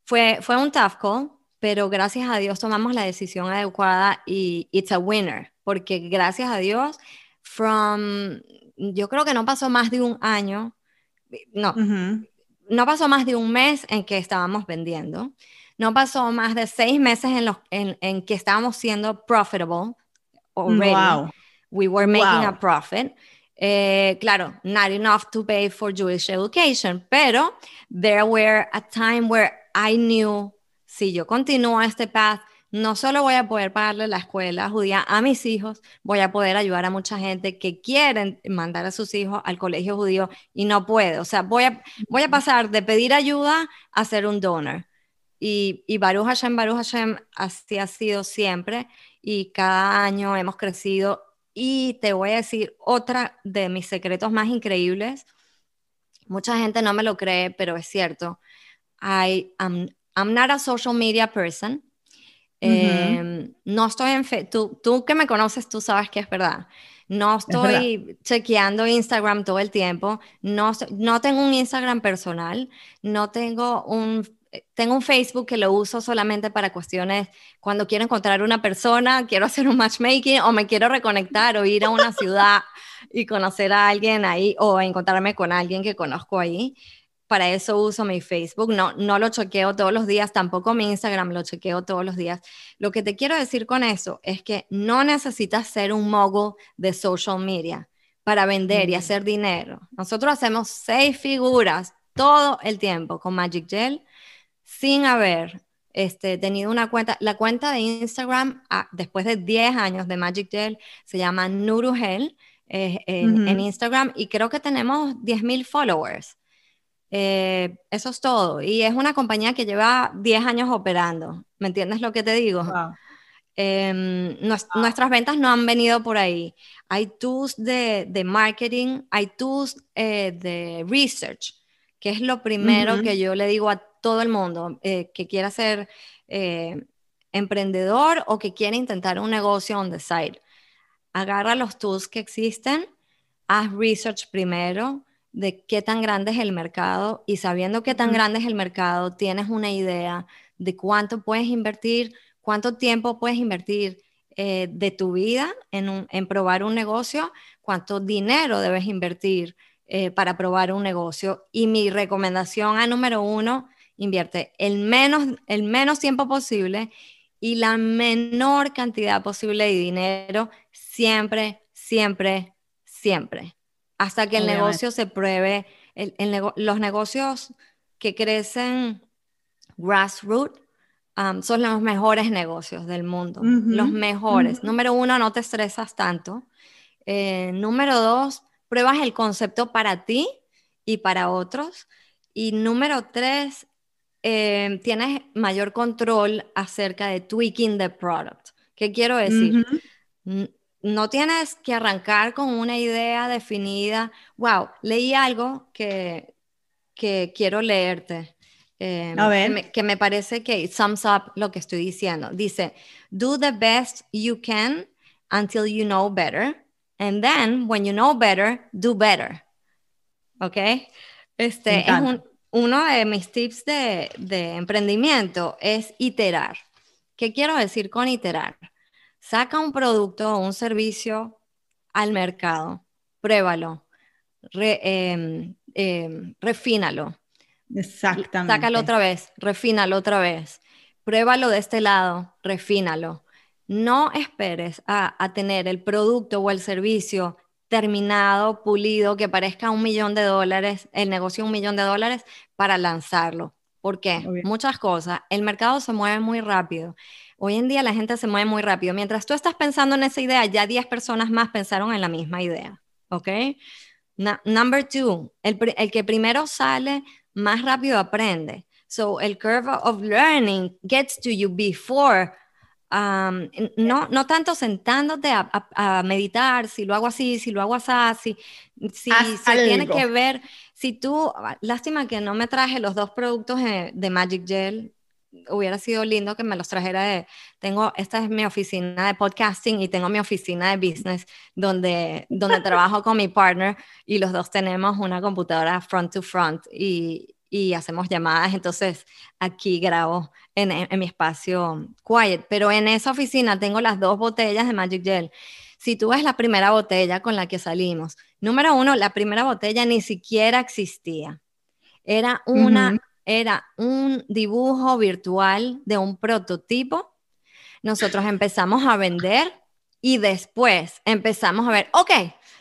Fue, fue un tough call, pero gracias a Dios tomamos la decisión adecuada y it's a winner, porque gracias a Dios, from, yo creo que no pasó más de un año, no, no pasó más de un mes en que estábamos vendiendo, no pasó más de seis meses en, los, en, que estábamos siendo profitable already. Wow. We were making a profit. Eh, claro, not enough to pay for Jewish education, pero there were a time where I knew si yo continúo este path, no solo voy a poder pagarle la escuela judía a mis hijos, voy a poder ayudar a mucha gente que quieren mandar a sus hijos al colegio judío y no puede. O sea, voy a, voy a pasar de pedir ayuda a ser un donor. Y, y Baruch Hashem, Baruch Hashem, así ha sido siempre. Y cada año hemos crecido. Y te voy a decir otra de mis secretos más increíbles. Mucha gente no me lo cree, pero es cierto. I, am I'm not a social media person. Em, no estoy en fe tú, tú que me conoces, tú sabes que es verdad. No estoy chequeando Instagram todo el tiempo. No, no tengo un Instagram personal. No tengo un tengo un Facebook que lo uso solamente para cuestiones cuando quiero encontrar una persona, quiero hacer un matchmaking o me quiero reconectar o ir a una ciudad y conocer a alguien ahí o encontrarme con alguien que conozco ahí para eso uso mi Facebook, no, no lo chequeo todos los días, tampoco mi Instagram lo chequeo todos los días. Lo que te quiero decir con eso es que no necesitas ser un mogul de social media para vender y hacer dinero. Nosotros hacemos seis figuras todo el tiempo con Magic Gel sin haber este, tenido una cuenta. La cuenta de Instagram, ah, después de 10 años de Magic Gel, se llama Nuruhel eh, en, en, Instagram y creo que tenemos 10.000 followers. Eh, eso es todo. Y es una compañía que lleva 10 años operando. ¿Me entiendes lo que te digo? Em, nuestras ventas no han venido por ahí. Hay tools de, marketing, hay tools eh, de research, que es lo primero que yo le digo a todo el mundo eh, que quiera ser emprendedor o que quiera intentar un negocio on the side. Agarra los tools que existen, haz research primero, de qué tan grande es el mercado y sabiendo qué tan grande es el mercado, tienes una idea de cuánto puedes invertir, cuánto tiempo puedes invertir eh, de tu vida en, probar un negocio, cuánto dinero debes invertir eh, para probar un negocio. Y mi recomendación a número uno, invierte el menos, el menos tiempo posible y la menor cantidad posible de dinero siempre, siempre, siempre hasta que el negocio se pruebe. los negocios que crecen grassroots um, son los mejores negocios del mundo, los mejores. Número uno, no te estresas tanto. Eh, número dos, pruebas el concepto para ti y para otros. Y número tres, eh, tienes mayor control acerca de tweaking the product. ¿Qué quiero decir? No tienes que arrancar con una idea definida. Wow, leí algo que, que quiero leerte. Em, A ver. Que me, parece que sums up lo que estoy diciendo. Dice, do the best you can until you know better. And then, when you know better, do better. ¿Ok? Este es uno de mis tips de, de emprendimiento, es iterar. ¿Qué quiero decir con iterar? Saca un producto o un servicio al mercado, pruébalo, em, em, refínalo. Exactamente. Sácalo otra vez, refínalo otra vez. Pruébalo de este lado, refínalo. No esperes a, tener el producto o el servicio terminado, pulido, que parezca un millón de dólares, el negocio un millón de dólares, para lanzarlo. ¿Por qué? Muchas cosas. El mercado se mueve muy rápido Hoy en día la gente se mueve muy rápido. Mientras tú estás pensando en esa idea, ya 10 personas más pensaron en la misma idea. ¿Ok? number two, el, que primero sale, más rápido aprende. So, el curve of learning gets to you before um, no, no tanto sentándote a, meditar, si lo hago así, si lo hago así, si, se tiene que ver, si tú, lástima que no me traje los dos productos de Magic Gel, hubiera sido lindo que me los trajera de, tengo, esta es mi oficina de podcasting y tengo mi oficina de business donde, donde trabajo con mi partner y los dos tenemos una computadora front to front y, y hacemos llamadas, entonces aquí grabo en, en, mi espacio quiet, pero en esa oficina tengo las dos botellas de Magic Gel. Si tú ves la primera botella con la que salimos, número uno, la primera botella ni siquiera existía. Era una era un dibujo virtual de un prototipo. Nosotros empezamos a vender Y después empezamos a ver, ok,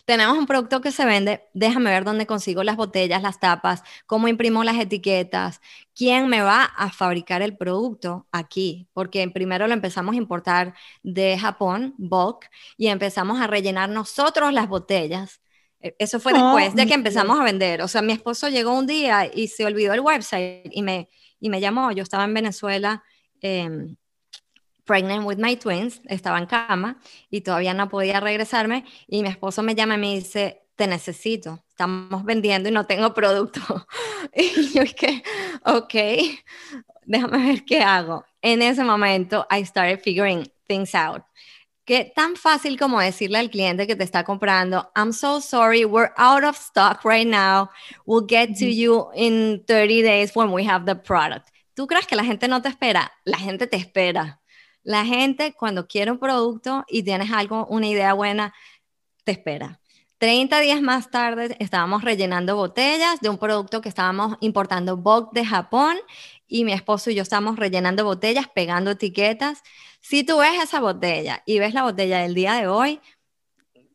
tenemos un producto que se vende, déjame ver dónde consigo las botellas, las tapas, cómo imprimo las etiquetas, quién me va a fabricar el producto aquí, porque primero lo empezamos a importar de Japón, bulk, y empezamos a rellenar nosotros las botellas. E, eso fue después de que empezamos a vender. O sea, mi esposo llegó un día y se olvidó el website y me, y me llamó. Yo estaba en Venezuela. Eh, pregnant with my twins, estaba en cama y todavía no podía regresarme y mi esposo me llama y me dice, te necesito, estamos vendiendo y no tengo producto. y yo dije, ok, déjame ver qué hago. En ese momento, I started figuring things out. Que tan fácil como decirle al cliente que te está comprando, I'm so sorry, we're out of stock right now. We'll get to you in 30 days when we have the product. ¿Tú crees que la gente no te espera? La gente te espera. La gente cuando quiere un producto y tienes algo, una idea buena, te espera. 30 días más tarde estábamos rellenando botellas de un producto que estábamos importando bulk de Japón y mi esposo y yo estábamos rellenando botellas, pegando etiquetas. Si tú ves esa botella y ves la botella del día de hoy,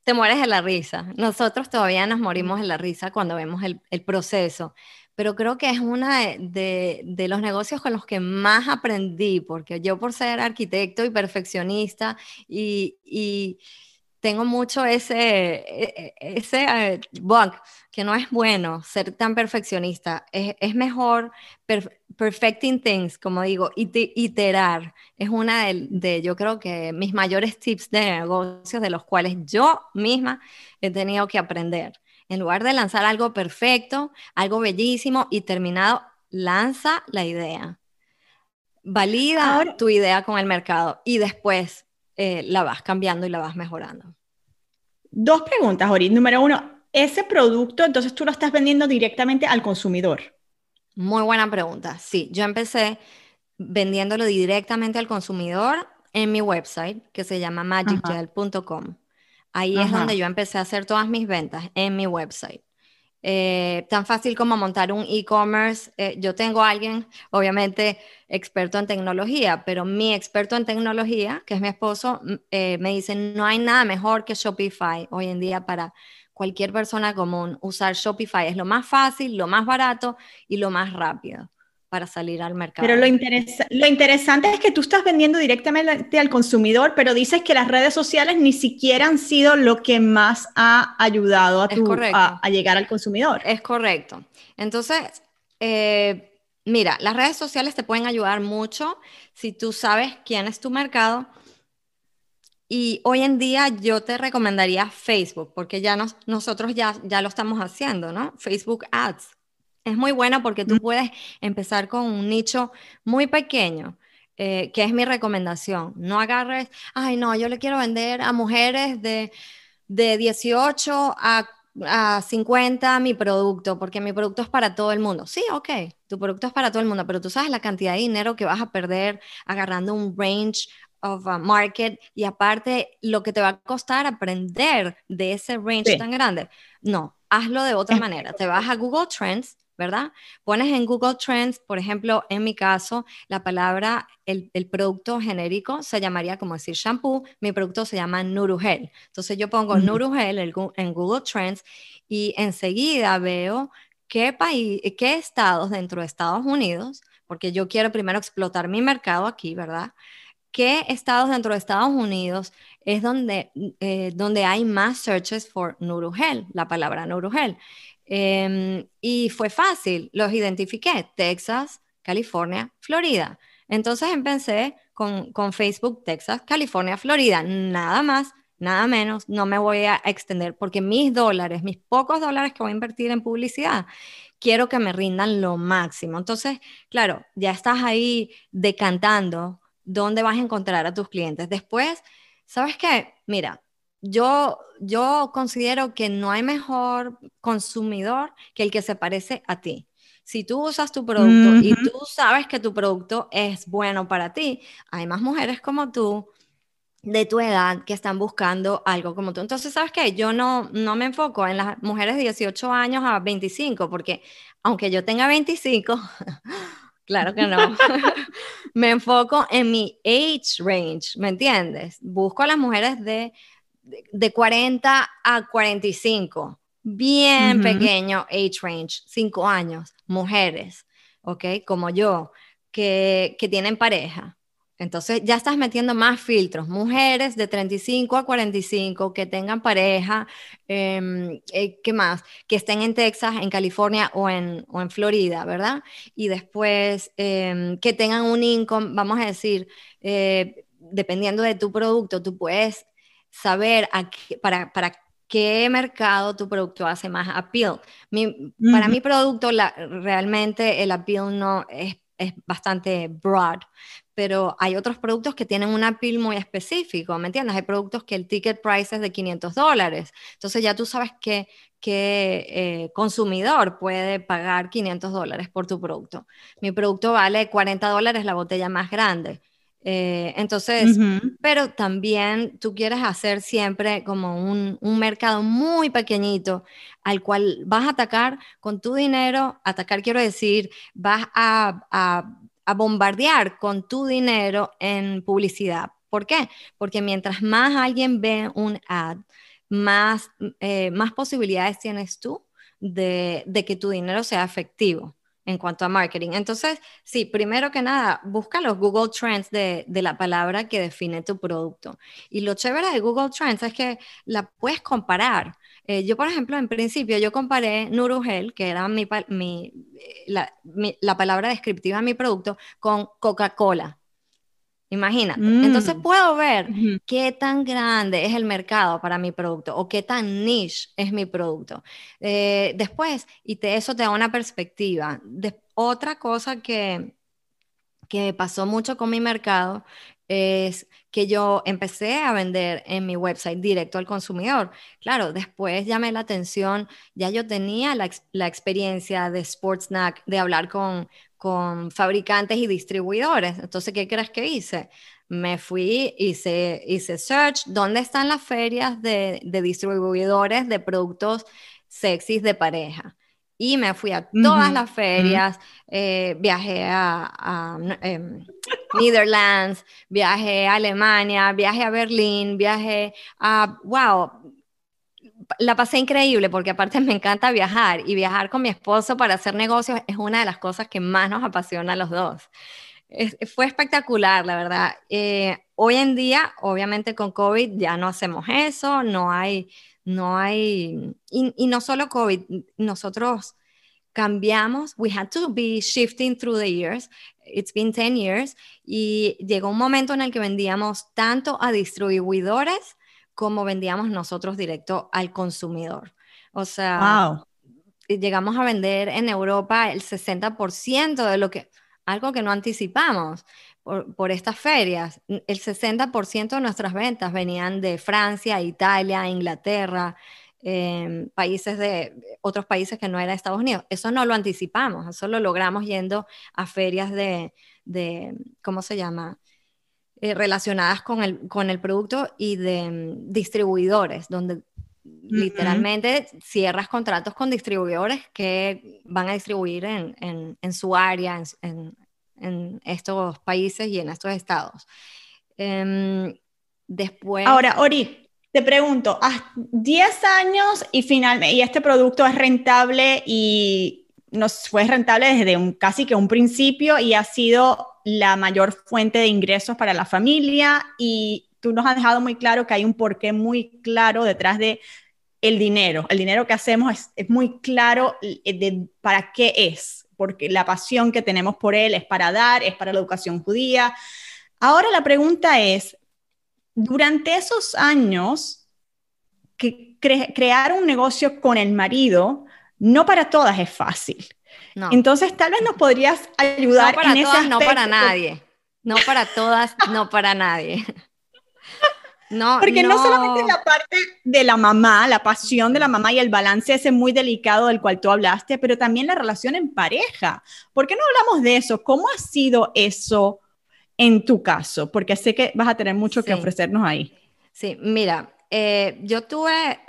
te mueres de la risa. Nosotros todavía nos morimos de la risa cuando vemos el, el proceso pero creo que es uno de, de, los negocios con los que más aprendí, porque yo por ser arquitecto y perfeccionista y, y tengo mucho ese, e, e, ese eh, bug, que no es bueno ser tan perfeccionista, es, es mejor perfecting things, como digo, iterar, es una de, de, yo creo que mis mayores tips de negocios de los cuales yo misma he tenido que aprender. En lugar de lanzar algo perfecto, algo bellísimo y terminado, lanza la idea. Valida tu idea con el mercado y después eh, la vas cambiando y la vas mejorando. Dos preguntas, Ori. Número uno, ese producto, entonces tú lo estás vendiendo directamente al consumidor. Muy buena pregunta. Sí, yo empecé vendiéndolo directamente al consumidor en mi website que se llama magicgel.com. Ahí es donde yo empecé a hacer todas mis ventas en mi website. Eh, tan fácil como montar un e-commerce. Eh, yo tengo a alguien, obviamente, experto en tecnología, pero mi experto en tecnología, que es mi esposo, eh, me dice, no hay nada mejor que Shopify hoy en día para cualquier persona común. Usar Shopify es lo más fácil, lo más barato y lo más rápido para salir al mercado. Pero lo, lo interesante es que tú estás vendiendo directamente al consumidor, pero dices que las redes sociales ni siquiera han sido lo que más ha ayudado a, tu, a, llegar al consumidor. Es correcto. Entonces, eh, mira, las redes sociales te pueden ayudar mucho si tú sabes quién es tu mercado. Y hoy en día yo te recomendaría Facebook, porque ya nosotros ya, ya lo estamos haciendo, ¿no? Facebook Ads es muy buena porque tú puedes empezar con un nicho muy pequeño, eh, que es mi recomendación. No agarres, ay, no, yo le quiero vender a mujeres de, de 18 a, a 50 mi producto, porque mi producto es para todo el mundo. Sí, ok, tu producto es para todo el mundo, pero tú sabes la cantidad de dinero que vas a perder agarrando un range of a market y aparte lo que te va a costar aprender de ese range tan grande. No, hazlo de otra manera. Te vas a Google Trends ¿verdad? Pones en Google Trends, por ejemplo, en mi caso, la palabra, el, producto genérico se llamaría como decir shampoo, mi producto se llama Nurugel. Entonces yo pongo Nurugel en Google Trends y enseguida veo qué, país, qué estados dentro de Estados Unidos, porque yo quiero primero explotar mi mercado aquí, ¿verdad? ¿Qué estados dentro de Estados Unidos es donde, eh, donde hay más searches for Nurugel, la palabra Nurugel? Em, y fue fácil, los identifiqué, Texas, California, Florida. Entonces empecé con, con, Facebook, Texas, California, Florida, nada más, nada menos, no me voy a extender porque mis dólares, mis pocos dólares que voy a invertir en publicidad, quiero que me rindan lo máximo. Entonces, claro, ya estás ahí decantando dónde vas a encontrar a tus clientes. Después, ¿sabes qué? Mira, yo, yo considero que no hay mejor consumidor que el que se parece a ti. Si tú usas tu producto y tú sabes que tu producto es bueno para ti, hay más mujeres como tú de tu edad que están buscando algo como tú. Entonces, ¿sabes qué? Yo no, no me enfoco en las mujeres de 18 años a 25, porque aunque yo tenga 25, claro que no. me enfoco en mi age range, ¿me entiendes? Busco a las mujeres de, de, 40 a 45, bien pequeño age range, 5 años, mujeres, ¿ok? Como yo, que, que tienen pareja entonces ya estás metiendo más filtros, mujeres de 35 a 45 que tengan pareja, em, eh, ¿qué más? Que estén en Texas, en California o en, o en Florida, ¿verdad? Y después em, que tengan un income, vamos a decir, eh, dependiendo de tu producto, tú puedes saber para, para qué mercado tu producto hace más appeal. Para mi producto, la, realmente el appeal no es es bastante broad, pero hay otros productos que tienen un appeal muy específico, ¿me entiendes? Hay productos que el ticket price es de 500 dólares, entonces ya tú sabes que, qué eh, consumidor puede pagar 500 dólares por tu producto. Mi producto vale 40 dólares la botella más grande. Eh, entonces, pero también tú quieres hacer siempre como un, un, mercado muy pequeñito al cual vas a atacar con tu dinero, atacar quiero decir, vas a, a, a bombardear con tu dinero en publicidad. ¿Por qué? Porque mientras más alguien ve un ad, más, eh, más posibilidades tienes tú de, de que tu dinero sea efectivo en cuanto a marketing. Entonces, sí, primero que nada, busca los Google Trends de, la palabra que define tu producto. Y lo chévere de Google Trends es que la puedes comparar. Eh, yo, por ejemplo, en principio, yo comparé Nurugel, que era mi, la, la palabra descriptiva de mi producto, con Coca-Cola. Imagínate. Entonces mm. puedo ver qué tan grande es el mercado para mi producto o qué tan niche es mi producto. Eh, después, y te, eso te da una perspectiva. otra cosa que, que pasó mucho con mi mercado es que yo empecé a vender en mi website directo al consumidor. Claro, después llamé la atención, ya yo tenía la, la experiencia de Sportsnack, de hablar con, con fabricantes y distribuidores. Entonces, ¿qué crees que hice? Me fui, hice, hice search, ¿dónde están las ferias de, distribuidores de productos sexys de pareja? Y me fui a todas las ferias, eh, viajé a, em, Netherlands, viajé a Alemania, viajé a Berlín, viajé a, wow, la pasé increíble porque aparte me encanta viajar y viajar con mi esposo para hacer negocios es una de las cosas que más nos apasiona a los dos. fue espectacular, la verdad. Eh, hoy en día, obviamente con COVID ya no hacemos eso, no hay, no hay, y, y no solo COVID, nosotros cambiamos, we had to be shifting through the years, it's been 10 years, y llegó un momento en el que vendíamos tanto a distribuidores como vendíamos nosotros directo al consumidor. O sea, llegamos a vender en Europa el 60% de lo que, algo que no anticipamos por, estas ferias. El 60% de nuestras ventas venían de Francia, Italia, Inglaterra, em, países de otros países que no era Estados Unidos. Eso no lo anticipamos, eso lo logramos yendo a ferias de, de ¿cómo se llama? Eh, relacionadas con el, con el producto y de mm, distribuidores, donde literalmente cierras contratos con distribuidores que van a distribuir en, en, su área, en, en, estos países y en estos estados. Em, después... Ahora, Ori, te pregunto, 10 años y finalmente, y este producto es rentable y nos fue rentable desde un, casi que un principio y ha sido la mayor fuente de ingresos para la familia y tú nos has dejado muy claro que hay un porqué muy claro detrás de el dinero. El dinero que hacemos es, muy claro eh, de para qué es, porque la pasión que tenemos por él es para dar, es para la educación judía. Ahora la pregunta es, durante esos años, que crear un negocio con el marido, no para todas es fácil. Entonces, tal vez nos podrías ayudar no para todas, No para nadie. No para todas, no para nadie. No, Porque no. solamente la parte de la mamá, la pasión de la mamá y el balance ese muy delicado del cual tú hablaste, pero también la relación en pareja. ¿Por qué no hablamos de eso? ¿Cómo ha sido eso en tu caso? Porque sé que vas a tener mucho que ofrecernos ahí. Sí, mira, eh, yo tuve,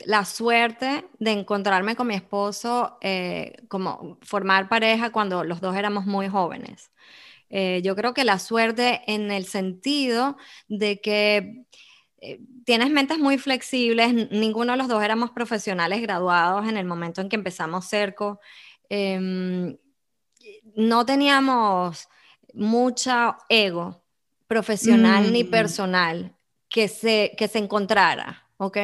la suerte de encontrarme con mi esposo, eh, como formar pareja cuando los dos éramos muy jóvenes. Eh, yo creo que la suerte en el sentido de que eh, tienes mentes muy flexibles, ninguno de los dos éramos profesionales graduados en el momento en que empezamos Cerco, em, no teníamos mucho ego profesional ni mm. personal que se, que se encontrara, ¿ok?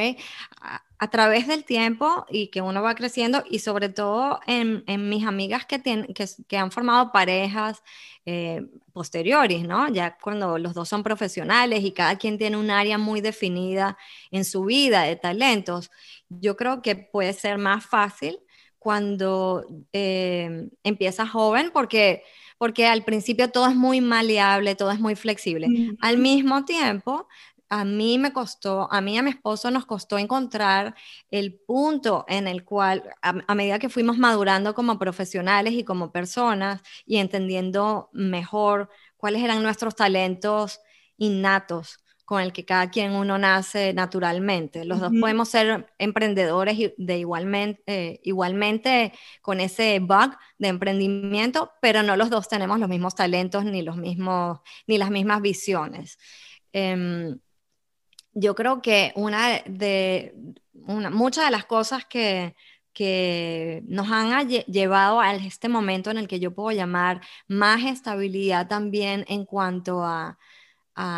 A, través del tiempo y que uno va creciendo y sobre todo en, en mis amigas que, tienen, que, que, han formado parejas eh, posteriores, ¿no? Ya cuando los dos son profesionales y cada quien tiene un área muy definida en su vida de talentos, yo creo que puede ser más fácil cuando eh, empiezas joven porque porque al principio todo es muy maleable, todo es muy flexible. Al mismo tiempo, a mí me costó, a mí y a mi esposo nos costó encontrar el punto en el cual, a, medida que fuimos madurando como profesionales y como personas y entendiendo mejor cuáles eran nuestros talentos innatos con el que cada quien uno nace naturalmente. Los dos podemos ser emprendedores de igualmente, eh, igualmente con ese bug de emprendimiento, pero no los dos tenemos los mismos talentos ni, los mismos, ni las mismas visiones. Em, yo creo que una de muchas de las cosas que, que nos han llevado a este momento en el que yo puedo llamar más estabilidad también en cuanto a,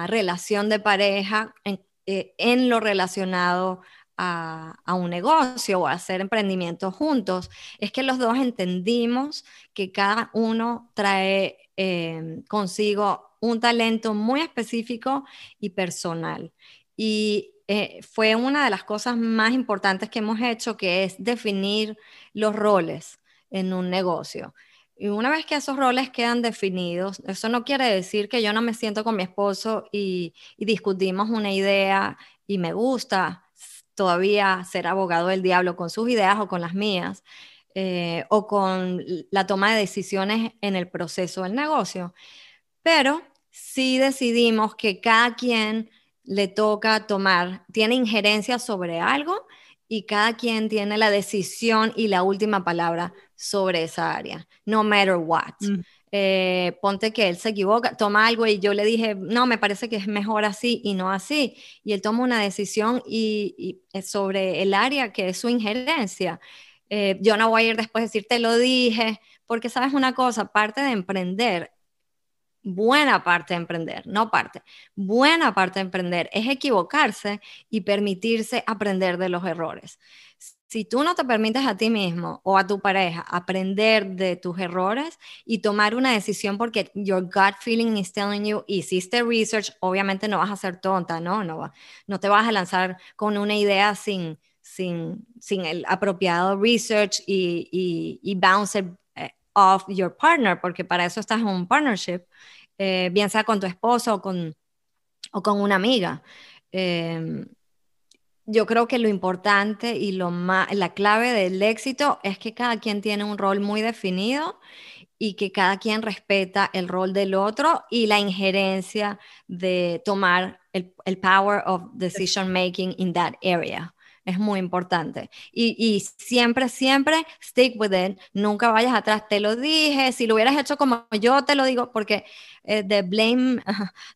relación de pareja, en, eh, lo relacionado a, un negocio o a hacer emprendimientos juntos, es que los dos entendimos que cada uno trae eh, consigo un talento muy específico y personal. Y eh, fue una de las cosas más importantes que hemos hecho, que es definir los roles en un negocio. Y una vez que esos roles quedan definidos, eso no quiere decir que yo no me siento con mi esposo y, discutimos una idea y me gusta todavía ser abogado del diablo con sus ideas o con las mías, eh, o con la toma de decisiones en el proceso del negocio. Pero sí decidimos que cada quien le toca tomar, tiene injerencia sobre algo y cada quien tiene la decisión y la última palabra sobre esa área, no matter what. Mm. Eh, ponte que él se equivoca, toma algo y yo le dije, no, me parece que es mejor así y no así. Y él toma una decisión y, sobre el área que es su injerencia. Eh, yo no voy a ir después a decir, te lo dije, porque sabes una cosa, parte de emprender buena parte de emprender, no parte, buena parte de emprender es equivocarse y permitirse aprender de los errores. Si tú no te permites a ti mismo o a tu pareja aprender de tus errores y tomar una decisión porque your gut feeling is telling you, hiciste research, obviamente no vas a ser tonta, ¿no? No, va, no te vas a lanzar con una idea sin, sin, sin el apropiado research y, y, y of your partner, porque para eso estás en un partnership, eh, bien sea con tu esposo o con, o con una amiga. Em, yo creo que lo importante y lo más, la clave del éxito es que cada quien tiene un rol muy definido y que cada quien respeta el rol del otro y la injerencia de tomar el, el power of decision making in that area es muy importante. Y, siempre, siempre stick with it, nunca vayas atrás, te lo dije, si lo hubieras hecho como yo te lo digo, porque eh, the, blame,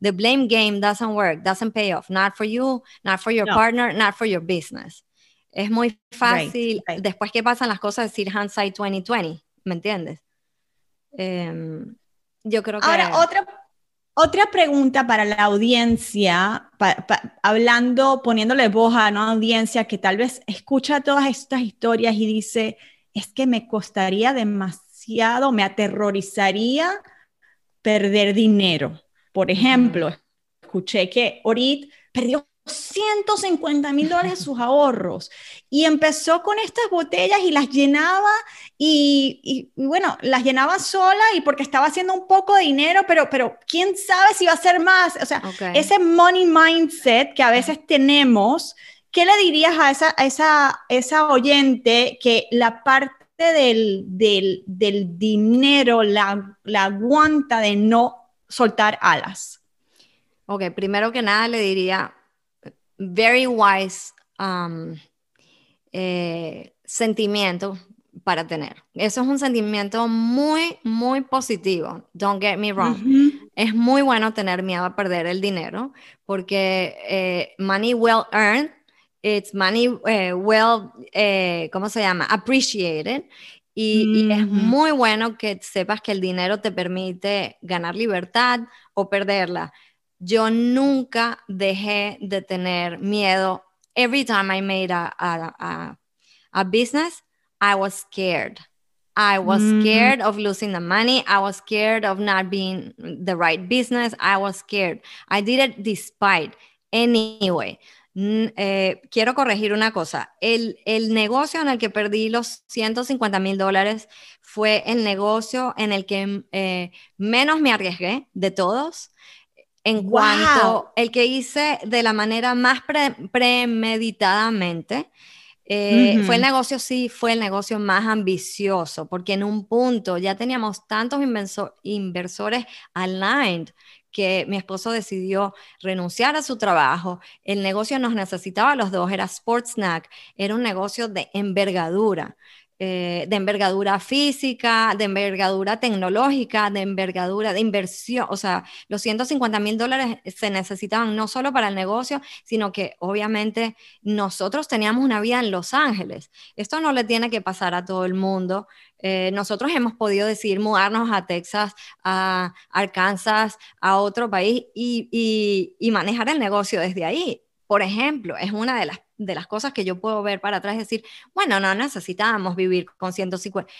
the blame game doesn't work, doesn't pay off, not for you, not for your partner, not for your business. Es muy fácil, después que pasan las cosas, decir hindsight 2020, ¿me entiendes? Em, yo creo que... Ahora, otra otra pregunta para la audiencia, hablando, poniéndole voz a una audiencia que tal vez escucha todas estas historias y dice, es que me costaría demasiado, me aterrorizaría perder dinero. Por ejemplo, escuché que Orit perdió 150 mil dólares de sus ahorros y empezó con estas botellas y las llenaba y, bueno, las llenaba sola y porque estaba haciendo un poco de dinero, pero, pero quién sabe si va a ser más. O sea, ese money mindset que a veces tenemos, ¿qué le dirías a esa, esa, esa oyente que la parte del, del, del dinero la, la aguanta de no soltar alas? Ok, primero que nada le diría, very wise um, eh, sentimiento para tener. Eso es un sentimiento muy, muy positivo. Don't get me wrong. Es muy bueno tener miedo a perder el dinero porque eh, money well earned, it's money eh, well, eh, ¿cómo se llama? Appreciated. Y, es muy bueno que sepas que el dinero te permite ganar libertad o perderla. Yo nunca dejé de tener miedo. Every time I made a, a, a business, I was scared. I was mm. scared of losing the money. I was scared of not being the right business. I was scared. I did it despite. Anyway, eh, quiero corregir una cosa. El, el, negocio en el que perdí los 150 mil dólares fue el negocio en el que eh, menos me arriesgué de todos. En cuanto el que hice de la manera más premeditadamente. Eh, fue el negocio, sí, fue el negocio más ambicioso, porque en un punto ya teníamos tantos inversores aligned que mi esposo decidió renunciar a su trabajo. El negocio nos necesitaba a los dos, era Sports Snack, era un negocio de envergadura. Eh, de envergadura física, de envergadura tecnológica, de envergadura de inversión. O sea, los 150 mil dólares se necesitaban no solo para el negocio, sino que obviamente nosotros teníamos una vida en Los Ángeles. Esto no le tiene que pasar a todo el mundo. Eh, nosotros hemos podido decidir mudarnos a Texas, a Arkansas, a otro país y, y manejar el negocio desde ahí. Por ejemplo, es una de las de las cosas que yo puedo ver para atrás es decir, bueno, no necesitábamos vivir con 150,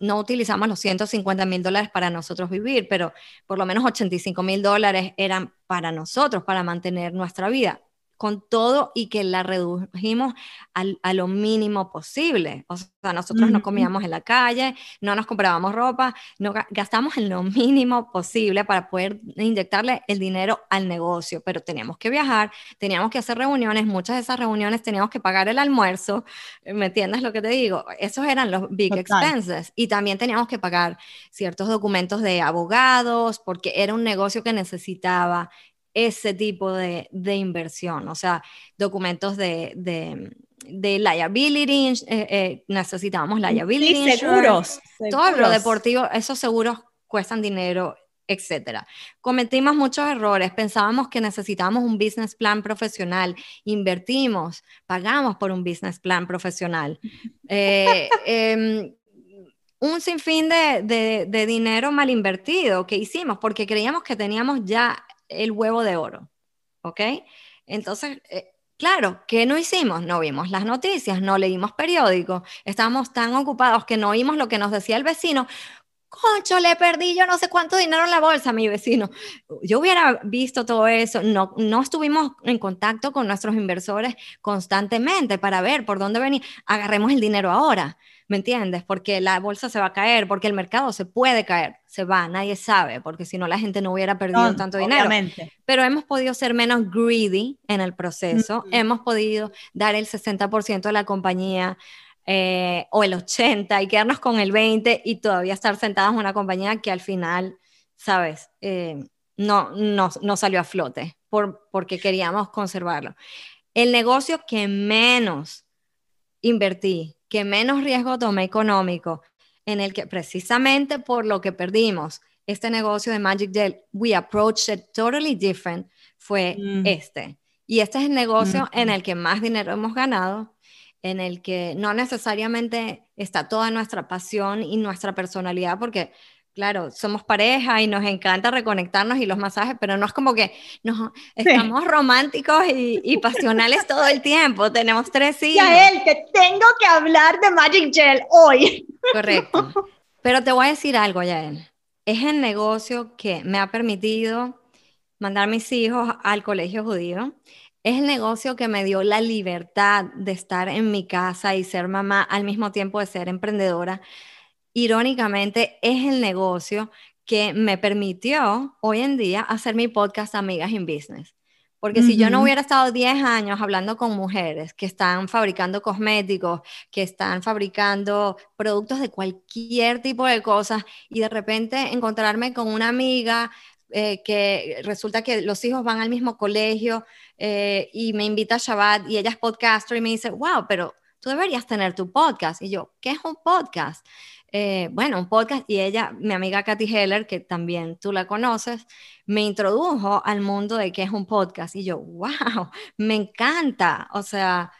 no utilizamos los 150 mil dólares para nosotros vivir, pero por lo menos 85 mil dólares eran para nosotros, para mantener nuestra vida con todo y que la redujimos a lo mínimo posible. O sea, nosotros no comíamos en la calle, no nos comprábamos ropa, no gastamos en lo mínimo posible para poder inyectarle el dinero al negocio, pero teníamos que viajar, teníamos que hacer reuniones, muchas de esas reuniones teníamos que pagar el almuerzo, ¿me entiendes lo que te digo? Esos eran los big expenses. Y también teníamos que pagar ciertos documentos de abogados porque era un negocio que necesitaba ese tipo de, inversión, o sea, documentos de, de, liability, eh, eh, necesitamos liability. Sí, seguros, Todo lo deportivo, esos seguros cuestan dinero, etcétera. Cometimos muchos errores, pensábamos que necesitábamos un business plan profesional, invertimos, pagamos por un business plan profesional. Eh, em, un sinfín de, de, dinero mal invertido que hicimos porque creíamos que teníamos ya el huevo de oro, ¿ok? Entonces, eh, claro, ¿qué no hicimos? No vimos las noticias, no leímos periódicos, estábamos tan ocupados que no oímos lo que nos decía el vecino. Concho, le perdí yo no sé cuánto dinero en la bolsa mi vecino. Yo hubiera visto todo eso, no, no estuvimos en contacto con nuestros inversores constantemente para ver por dónde venía. Agarremos el dinero ahora. ¿Me entiendes? Porque la bolsa se va a caer, porque el mercado se puede caer, se va, nadie sabe, porque si no la gente no hubiera perdido tanto dinero. Pero hemos podido ser menos greedy en el proceso, hemos podido dar el 60% de la compañía eh, o el 80% y quedarnos con el 20% y todavía estar sentados en una compañía que al final, ¿sabes? Eh, no, no, no, salió a flote por, porque queríamos conservarlo. El negocio que menos invertí que menos riesgo tomé económico, en el que precisamente por lo que perdimos este negocio de Magic Gel, we approached it totally different, fue mm. este. Y este es el negocio en el que más dinero hemos ganado, en el que no necesariamente está toda nuestra pasión y nuestra personalidad, porque Claro, somos pareja y nos encanta reconectarnos y los masajes, pero no es como que nos, estamos románticos y, pasionales todo el tiempo. Tenemos tres hijos. a él, que tengo que hablar de Magic Gel hoy. Correcto. Pero te voy a decir algo, Yael. Es el negocio que me ha permitido mandar mis hijos al colegio judío. Es el negocio que me dio la libertad de estar en mi casa y ser mamá al mismo tiempo de ser emprendedora irónicamente, es el negocio que me permitió hoy en día hacer mi podcast Amigas in Business. Porque si yo no hubiera estado 10 años hablando con mujeres que están fabricando cosméticos, que están fabricando productos de cualquier tipo de cosas, y de repente encontrarme con una amiga eh, que resulta que los hijos van al mismo colegio eh, y me invita a Shabbat y ella es podcaster y me dice, wow, pero tú deberías tener tu podcast. Y yo, ¿qué es un podcast? Eh, bueno, un podcast y ella, mi amiga Katy Heller, que también tú la conoces, me introdujo al mundo de qué es un podcast. Y yo, wow, me encanta, o sea,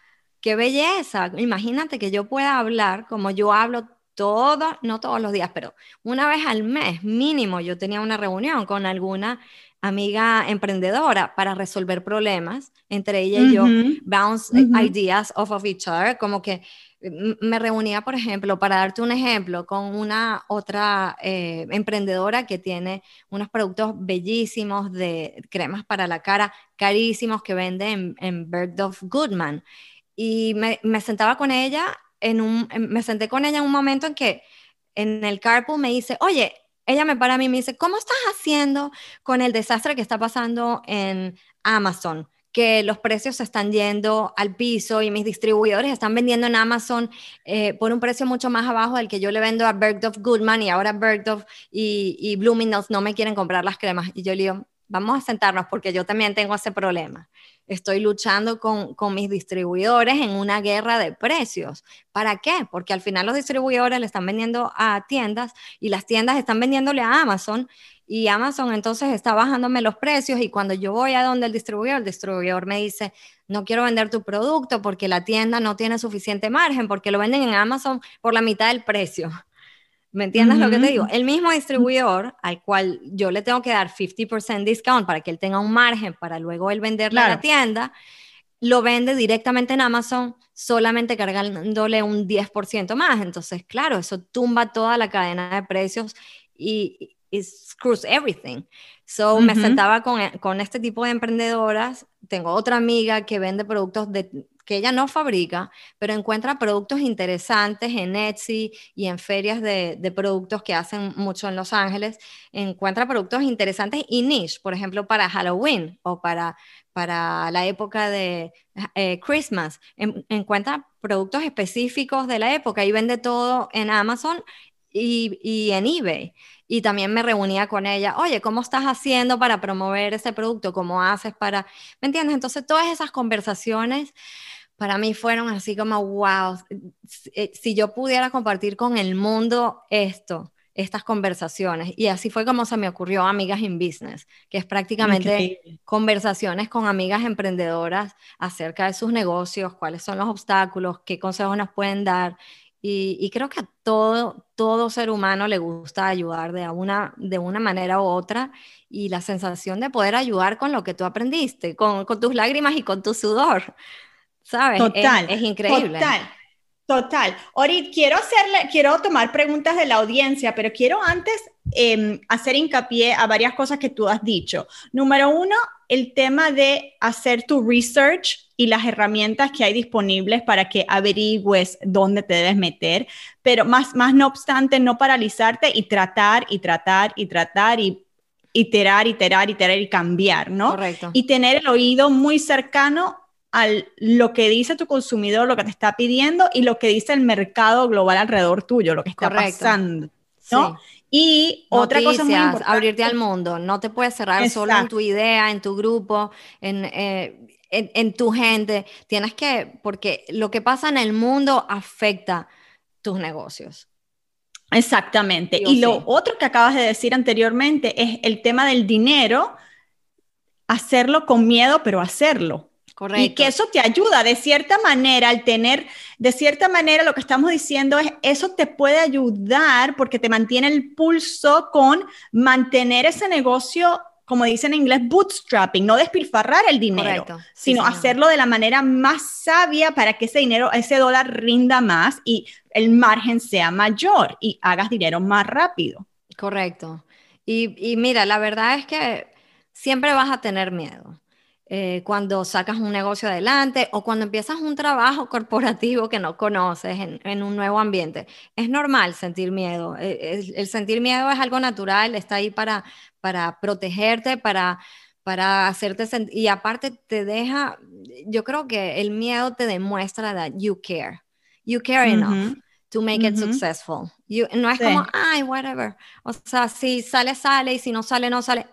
qué belleza. Imagínate que yo pueda hablar como yo hablo todo, no todos los días, pero una vez al mes mínimo yo tenía una reunión con alguna amiga emprendedora para resolver problemas, entre ella y yo, bounce ideas off of each other, como que me reunía, por ejemplo, para darte un ejemplo, con una otra eh, emprendedora que tiene unos productos bellísimos de cremas para la cara, carísimos, que vende en, en Bergdorf Goodman. Y me, sentaba con ella, en un, me senté con ella en un momento en que en el carpool me dice, oye, ella me para a mí y me dice, ¿cómo estás haciendo con el desastre que está pasando en Amazon? Que los precios se están yendo al piso y mis distribuidores están vendiendo en Amazon eh, por un precio mucho más abajo del que yo le vendo a Bergdorf Goodman y ahora Bergdorf y, y Bloomingdale's no me quieren comprar las cremas. Y yo le digo, vamos a sentarnos porque yo también tengo ese problema. Estoy luchando con, con, mis distribuidores en una guerra de precios. ¿Para qué? Porque al final los distribuidores le están vendiendo a tiendas y las tiendas están vendiéndole a Amazon y Amazon entonces está bajándome los precios y cuando yo voy a donde el distribuidor, el distribuidor me dice, no quiero vender tu producto porque la tienda no tiene suficiente margen, porque lo venden en Amazon por la mitad del precio. ¿Me entiendes lo que te digo? El mismo distribuidor al cual yo le tengo que dar 50% discount para que él tenga un margen para luego él venderle a la tienda, lo vende directamente en Amazon solamente cargándole un 10% más. Entonces, claro, eso tumba toda la cadena de precios y, it screws everything. So me sentaba con, con, este tipo de emprendedoras. Tengo otra amiga que vende productos de, que ella no fabrica, pero encuentra productos interesantes en Etsy y en ferias de, de, productos que hacen mucho en Los Ángeles. Encuentra productos interesantes y niche, por ejemplo, para Halloween o para, para la época de eh, Christmas. encuentra productos específicos de la época y vende todo en Amazon y, y en eBay y también me reunía con ella, oye, ¿cómo estás haciendo para promover ese producto? ¿Cómo haces para, ¿me entiendes? Entonces todas esas conversaciones para mí fueron así como, wow, eh, si yo pudiera compartir con el mundo esto, estas conversaciones. Y así fue como se me ocurrió Amigas in Business, que es prácticamente conversaciones con amigas emprendedoras acerca de sus negocios, cuáles son los obstáculos, qué consejos nos pueden dar y, creo que a todo, todo ser humano le gusta ayudar de una, de una manera u otra y la sensación de poder ayudar con lo que tú aprendiste, con, con tus lágrimas y con tu sudor, ¿sabes? Total. Es, increíble. Total. Total. Orit, quiero hacerle, quiero tomar preguntas de la audiencia, pero quiero antes em, hacer hincapié a varias cosas que tú has dicho. Número uno, el tema de hacer tu research y las herramientas que hay disponibles para que averigües dónde te debes meter, pero más, más no obstante, no paralizarte y tratar y tratar y tratar y iterar, iterar, iterar y cambiar, ¿no? Correcto. Y tener el oído muy cercano a lo que dice tu consumidor, lo que te está pidiendo y lo que dice el mercado global alrededor tuyo, lo que está pasando, ¿no? Y otra cosa muy importante. abrirte al mundo, no te puedes cerrar solo en tu idea, en tu grupo, en, eh, en, tu gente. Tienes que, porque lo que pasa en el mundo afecta tus negocios. Exactamente. y lo otro que acabas de decir anteriormente es el tema del dinero, hacerlo con miedo, pero hacerlo. Correcto. Y que eso te ayuda de cierta manera al tener, de cierta manera lo que estamos diciendo es, eso te puede ayudar porque te mantiene el pulso con mantener ese negocio, como dicen en inglés, bootstrapping, no despilfarrar el dinero, sino hacerlo de la manera más sabia para que ese dinero, ese dólar rinda más y el margen sea mayor y hagas dinero más rápido. Correcto. Y, y mira, la verdad es que siempre vas a tener miedo eh, cuando sacas un negocio adelante o cuando empiezas un trabajo corporativo que no conoces en, un nuevo ambiente. Es normal sentir miedo. Eh, el, sentir miedo es algo natural, está ahí para, para protegerte, para, para hacerte sentir, y aparte te deja, yo creo que el miedo te demuestra that you care, you care enough. to make it successful. You, no es como, ay, whatever. O sea, si sale, sale, y si no sale, no sale.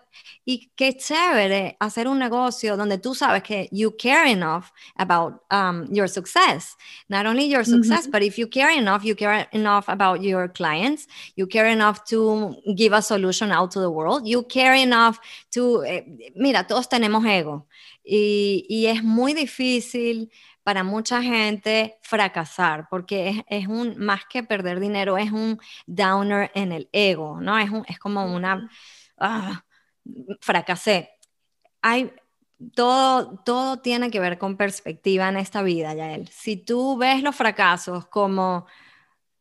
Y qué chévere hacer un negocio donde tú sabes que you care enough about um, your success. Not only your success, but if you care enough, you care enough about your clients, you care enough to give a solution out to the world, you care enough to, eh, mira, todos tenemos ego. Y, y es muy difícil para mucha gente fracasar, porque es, un, más que perder dinero, es un downer en el ego, ¿no? Es, un, es como una, ah, fracasé. Hay, todo, todo tiene que ver con perspectiva en esta vida, Yael. Si tú ves los fracasos como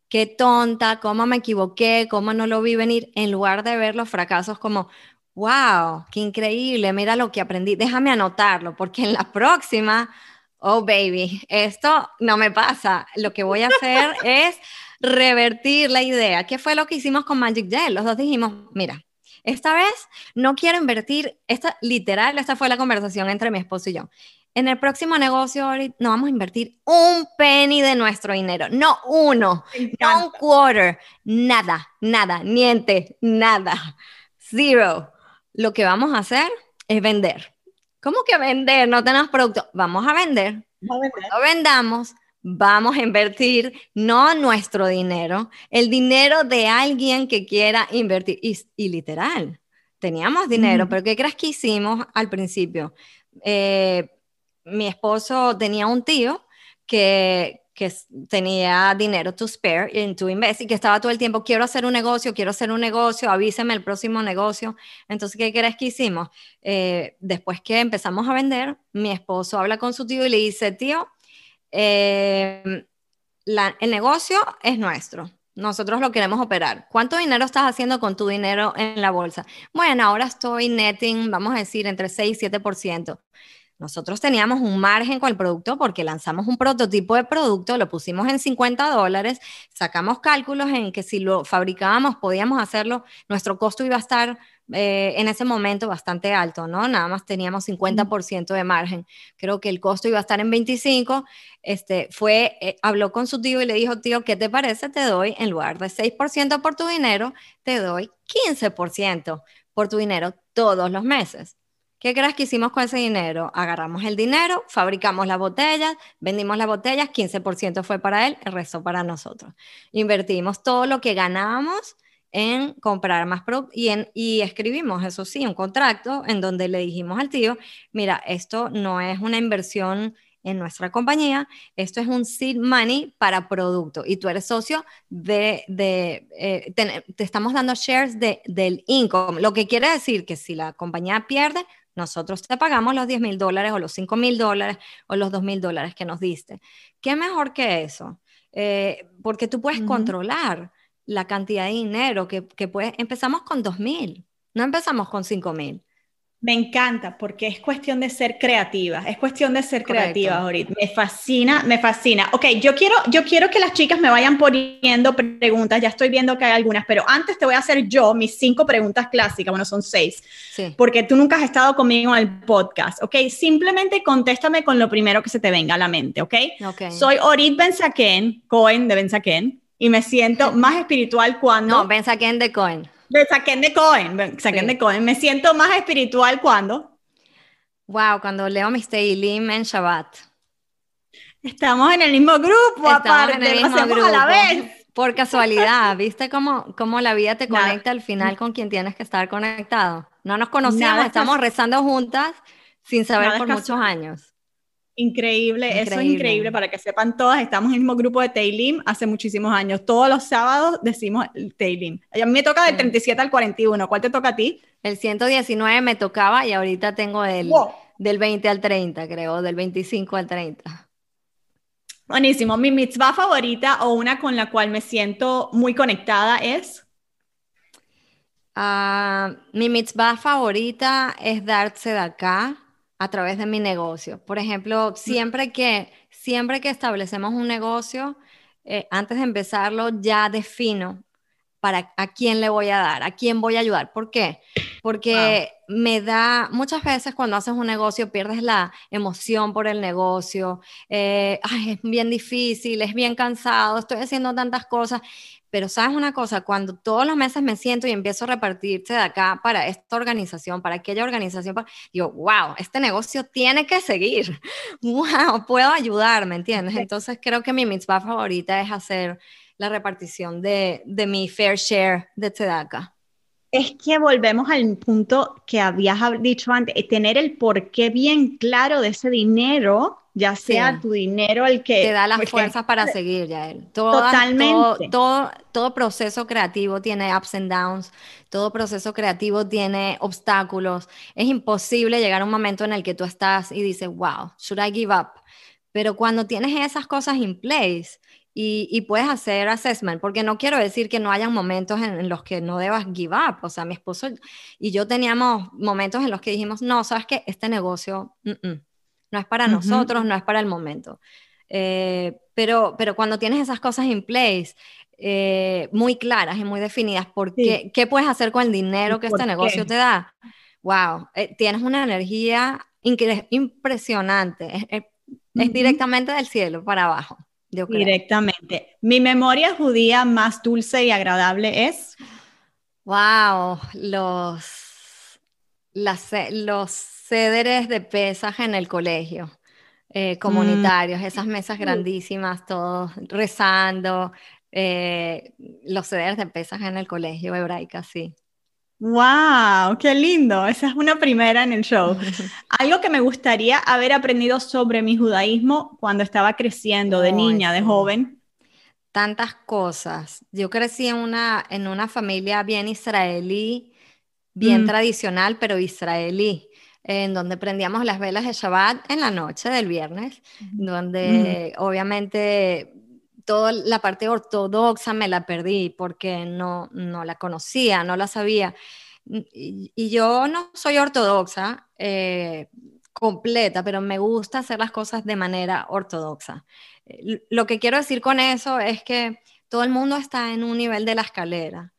qué tonta, cómo me equivoqué, cómo no lo vi venir, en lugar de ver los fracasos como, wow, qué increíble, mira lo que aprendí, déjame anotarlo, porque en la próxima oh baby, esto no me pasa. Lo que voy a hacer es revertir la idea. ¿Qué fue lo que hicimos con Magic Gel? Los dos dijimos, mira, esta vez no quiero invertir, esta, literal, esta fue la conversación entre mi esposo y yo. En el próximo negocio no vamos a invertir un penny de nuestro dinero, no uno, no un quarter, nada, nada, niente, nada, zero. Lo que vamos a hacer es vender ¿Cómo que vender? No tenemos producto. Vamos a vender. Cuando vendamos, vamos a invertir no nuestro dinero, el dinero de alguien que quiera invertir. Y, literal, teníamos dinero, pero ¿qué crees que hicimos al principio? Eh, mi esposo tenía un tío que, que tenía dinero to spare en to invest y que estaba todo el tiempo, quiero hacer un negocio, quiero hacer un negocio, avíseme el próximo negocio. Entonces, ¿qué crees que hicimos? Eh, después que empezamos a vender, mi esposo habla con su tío y le dice, tío, eh, el negocio es nuestro. Nosotros lo queremos operar. ¿Cuánto dinero estás haciendo con tu dinero en la bolsa? Bueno, ahora estoy netting, vamos a decir, entre 6 y 7%. Nosotros teníamos un margen con el producto porque lanzamos un prototipo de producto, lo pusimos en 50 dólares, sacamos cálculos en que si lo fabricábamos podíamos hacerlo, nuestro costo iba a estar eh, en ese momento bastante alto, ¿no? Nada más teníamos 50% de margen. Creo que el costo iba a estar en 25. Este, fue, eh, habló con su tío y le dijo, tío, ¿qué te parece? Te doy, en lugar de 6% por tu dinero, te doy 15% por tu dinero todos los meses. ¿Qué crees que hicimos con ese dinero? Agarramos el dinero, fabricamos las botellas, vendimos las botellas, 15% fue para él, el resto para nosotros. Invertimos todo lo que ganábamos en comprar más productos y, y escribimos, eso sí, un contrato en donde le dijimos al tío, mira, esto no es una inversión en nuestra compañía, esto es un seed money para producto y tú eres socio de, de eh, te, te, estamos dando shares de, del income, lo que quiere decir que si la compañía pierde, nosotros te pagamos los 10 mil dólares o los 5 mil dólares o los 2 mil dólares que nos diste. ¿Qué mejor que eso? Eh, porque tú puedes controlar la cantidad de dinero que, que puedes. Empezamos con 2 mil, no empezamos con 5 mil. Me encanta porque es cuestión de ser creativa, es cuestión de ser creativa ahorita. Me fascina, me fascina. Ok, yo quiero, yo quiero que las chicas me vayan poniendo preguntas, ya estoy viendo que hay algunas, pero antes te voy a hacer yo mis cinco preguntas clásicas, bueno, son seis, sí. porque tú nunca has estado conmigo en el podcast, ok. Simplemente contéstame con lo primero que se te venga a la mente, ok. okay. Soy Orit Benzaken, Cohen de Benzaken, y me siento más espiritual cuando... No, Benzaken de Cohen. De saquen de Cohen, saquen de Cohen. Me siento más espiritual cuando. Wow, cuando leo mis Teilim en Shabbat. Estamos en el mismo grupo, Estamos aparte, en el mismo grupo. a la vez. Por casualidad, ¿viste cómo, cómo la vida te conecta al final con quien tienes que estar conectado? No nos conocíamos, estamos rezando juntas sin saber por muchos años. Increíble, eso es increíble para que sepan todas. Estamos en el mismo grupo de Teilim hace muchísimos años. Todos los sábados decimos Teilim. A mí me toca del 37 al 41. ¿Cuál te toca a ti? El 119 me tocaba y ahorita tengo del, del 20 al 30, creo, del 25 al 30. Buenísimo. Mi mitzvah favorita o una con la cual me siento muy conectada es. Uh, mi mitzvah favorita es darse de acá a través de mi negocio. Por ejemplo, siempre que, siempre que establecemos un negocio, eh, antes de empezarlo ya defino para a quién le voy a dar, a quién voy a ayudar. ¿Por qué? Porque me da, muchas veces cuando haces un negocio pierdes la emoción por el negocio, eh, Ay, es bien difícil, es bien cansado, estoy haciendo tantas cosas. Pero sabes una cosa, cuando todos los meses me siento y empiezo a repartirse de acá para esta organización, para aquella organización, digo, wow, este negocio tiene que seguir. Wow, puedo ayudar, ¿me entiendes? Entonces creo que mi mitzvah favorita es hacer la repartición de, de mi fair share de Tzedaka es que volvemos al punto que habías dicho antes, eh, tener el porqué bien claro de ese dinero, ya sea tu dinero el que... Te da las fuerzas para seguir, ya él. Totalmente. Todo, todo, proceso creativo tiene ups and downs, todo proceso creativo tiene obstáculos. Es imposible llegar a un momento en el que tú estás y dices, wow, should I give up? Pero cuando tienes esas cosas in place, y, puedes hacer assessment, porque no quiero decir que no hayan momentos en, los que no debas give up. O sea, mi esposo y yo teníamos momentos en los que dijimos, no, sabes que este negocio no es para nosotros, no es para el momento. Eh, pero, pero cuando tienes esas cosas in place, eh, muy claras y muy definidas, por qué, puedes hacer con el dinero que este negocio te da? Wow, eh, tienes una energía impresionante, es directamente del cielo para abajo. Directamente. Mi memoria judía más dulce y agradable es. Wow, los, los cederes de pesaje en el colegio. Eh, comunitarios, esas mesas grandísimas, todos rezando, eh, los cederes de pesaje en el colegio hebraica, sí. ¡Wow! ¡Qué lindo! Esa es una primera en el show. Algo que me gustaría haber aprendido sobre mi judaísmo cuando estaba creciendo, de niña, de joven. Tantas cosas. Yo crecí en una, en una familia bien israelí, bien mm. tradicional, pero israelí, en donde prendíamos las velas de Shabbat en la noche del viernes, donde mm. obviamente toda la parte ortodoxa me la perdí porque no, no la conocía, no la sabía. Y, yo no soy ortodoxa eh, completa, pero me gusta hacer las cosas de manera ortodoxa. Lo que quiero decir con eso es que todo el mundo está en un nivel de la escalera.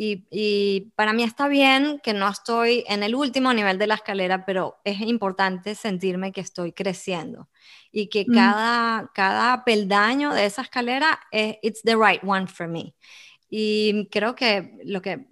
Y, para mí está bien que no estoy en el último nivel de la escalera, pero es importante sentirme que estoy creciendo y que mm. cada, cada peldaño de esa escalera es it's the right one for me. Y creo que lo que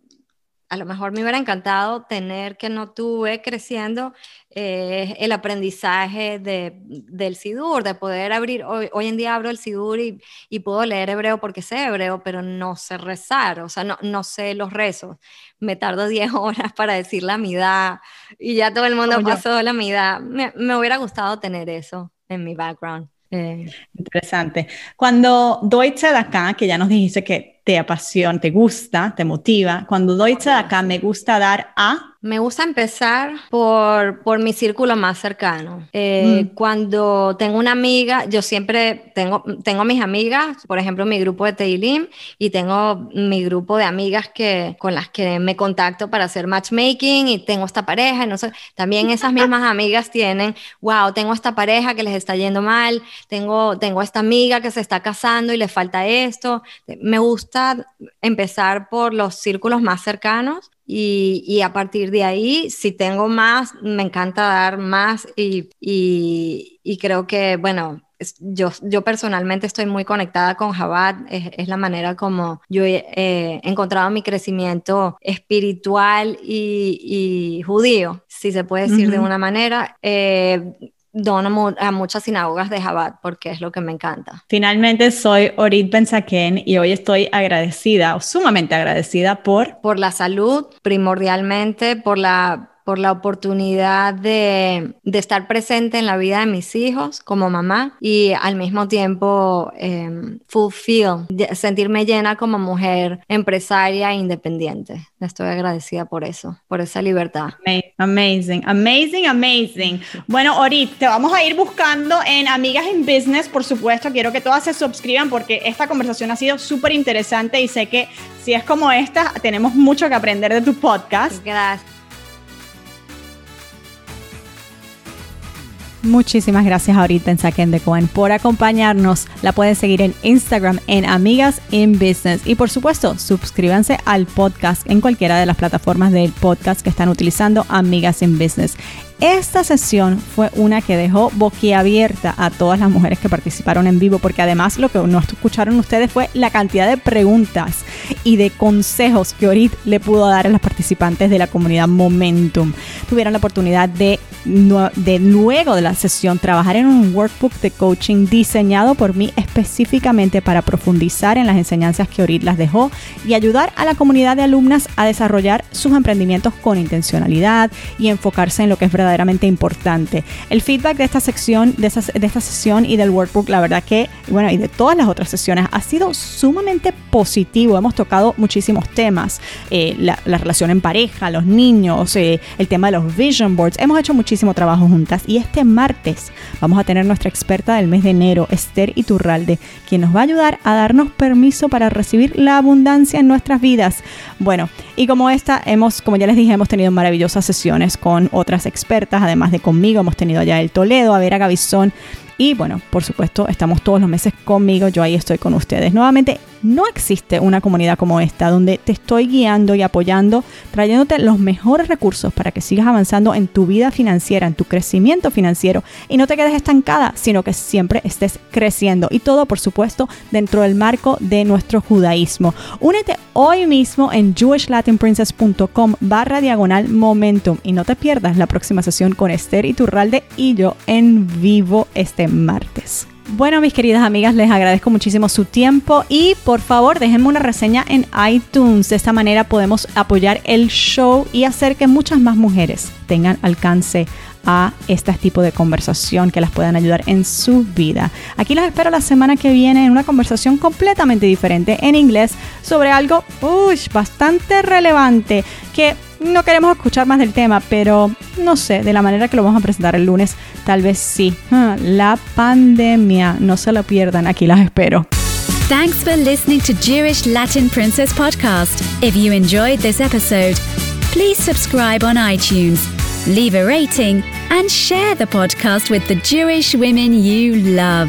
a lo mejor me hubiera encantado tener que no tuve creciendo eh, el aprendizaje de, del Sidur, de poder abrir, hoy, hoy, en día abro el Sidur y, y, puedo leer hebreo porque sé hebreo, pero no sé rezar, o sea, no, no sé los rezos. Me tardo 10 horas para decir la midá y ya todo el mundo pasó la midá. Me, me hubiera gustado tener eso en mi background. Eh. Interesante. Cuando doy acá, que ya nos dijiste que te apasiona, te gusta, te motiva, cuando doy acá me gusta dar a me gusta empezar por, por mi círculo más cercano. Eh, mm. Cuando tengo una amiga, yo siempre tengo, tengo mis amigas, por ejemplo, mi grupo de Teilim, y tengo mi grupo de amigas que, con las que me contacto para hacer matchmaking, y tengo esta pareja, y no sé, también esas mismas amigas tienen, wow, tengo esta pareja que les está yendo mal, tengo, tengo esta amiga que se está casando y le falta esto. Me gusta empezar por los círculos más cercanos y, a partir de ahí, si tengo más, me encanta dar más y, y, creo que, bueno, yo, yo personalmente estoy muy conectada con Jabat, es, la manera como yo he encontrado mi crecimiento espiritual y, judío, si se puede decir de una manera. Eh, dono a muchas sinagogas de Jabat porque es lo que me encanta. Finalmente soy Orit Benzaken y hoy estoy agradecida o sumamente agradecida por... Por la salud, primordialmente, por la por la oportunidad de, de, estar presente en la vida de mis hijos como mamá y al mismo tiempo eh, fulfill, sentirme llena como mujer empresaria e independiente. Estoy agradecida por eso, por esa libertad. Amazing, amazing, amazing. Bueno, Orit, te vamos a ir buscando en Amigas en Business, por supuesto. Quiero que todas se suscriban porque esta conversación ha sido súper interesante y sé que si es como esta, tenemos mucho que aprender de tu podcast. Gracias. Muchísimas gracias ahorita en Saquen de Cohen por acompañarnos. La pueden seguir en Instagram en Amigas in Business. Y por supuesto, suscríbanse al podcast en cualquiera de las plataformas del podcast que están utilizando Amigas in Business. Esta sesión fue una que dejó boquiabierta a todas las mujeres que participaron en vivo, porque además lo que no escucharon ustedes fue la cantidad de preguntas y de consejos que Orit le pudo dar a las participantes de la comunidad Momentum. Tuvieron la oportunidad de, de luego de la sesión trabajar en un workbook de coaching diseñado por mí específicamente para profundizar en las enseñanzas que Orit las dejó y ayudar a la comunidad de alumnas a desarrollar sus emprendimientos con intencionalidad y enfocarse en lo que es verdad verdaderamente importante. El feedback de esta sección, de, de esta sesión y del workbook, la verdad que, bueno, y de todas las otras sesiones, ha sido sumamente positivo. Hemos tocado muchísimos temas, eh, la, relación en pareja, los niños, eh, el tema de los vision boards. Hemos hecho muchísimo trabajo juntas y este martes vamos a tener nuestra experta del mes de enero, Esther Iturralde, quien nos va a ayudar a darnos permiso para recibir la abundancia en nuestras vidas. Bueno, y como esta, hemos, como ya les dije, hemos tenido maravillosas sesiones con otras expertas además de conmigo. Hemos tenido allá el Toledo, a ver a Gavizón. Y bueno, por supuesto, estamos todos los meses conmigo, yo ahí estoy con ustedes. Nuevamente, no existe una comunidad como esta donde te estoy guiando y apoyando, trayéndote los mejores recursos para que sigas avanzando en tu vida financiera, en tu crecimiento financiero y no te quedes estancada, sino que siempre estés creciendo. Y todo, por supuesto, dentro del marco de nuestro judaísmo. Únete hoy mismo en jewishlatinprincess.com barra diagonal momentum y no te pierdas la próxima sesión con Esther Iturralde y yo en vivo este martes. Bueno, mis queridas amigas, les agradezco muchísimo su tiempo y por favor déjenme una reseña en iTunes. De esta manera podemos apoyar el show y hacer que muchas más mujeres tengan alcance a este tipo de conversación que las puedan ayudar en su vida. Aquí las espero la semana que viene en una conversación completamente diferente en inglés sobre algo bastante relevante que no queremos escuchar más del tema, pero no sé, de la manera que lo vamos a presentar el lunes, tal vez sí. Ah, la pandemia, no se lo pierdan, aquí las espero. Thanks for listening to Jewish Latin Princess Podcast. If you enjoyed this episode, please subscribe on iTunes, leave a rating, and share the podcast with the Jewish women you love.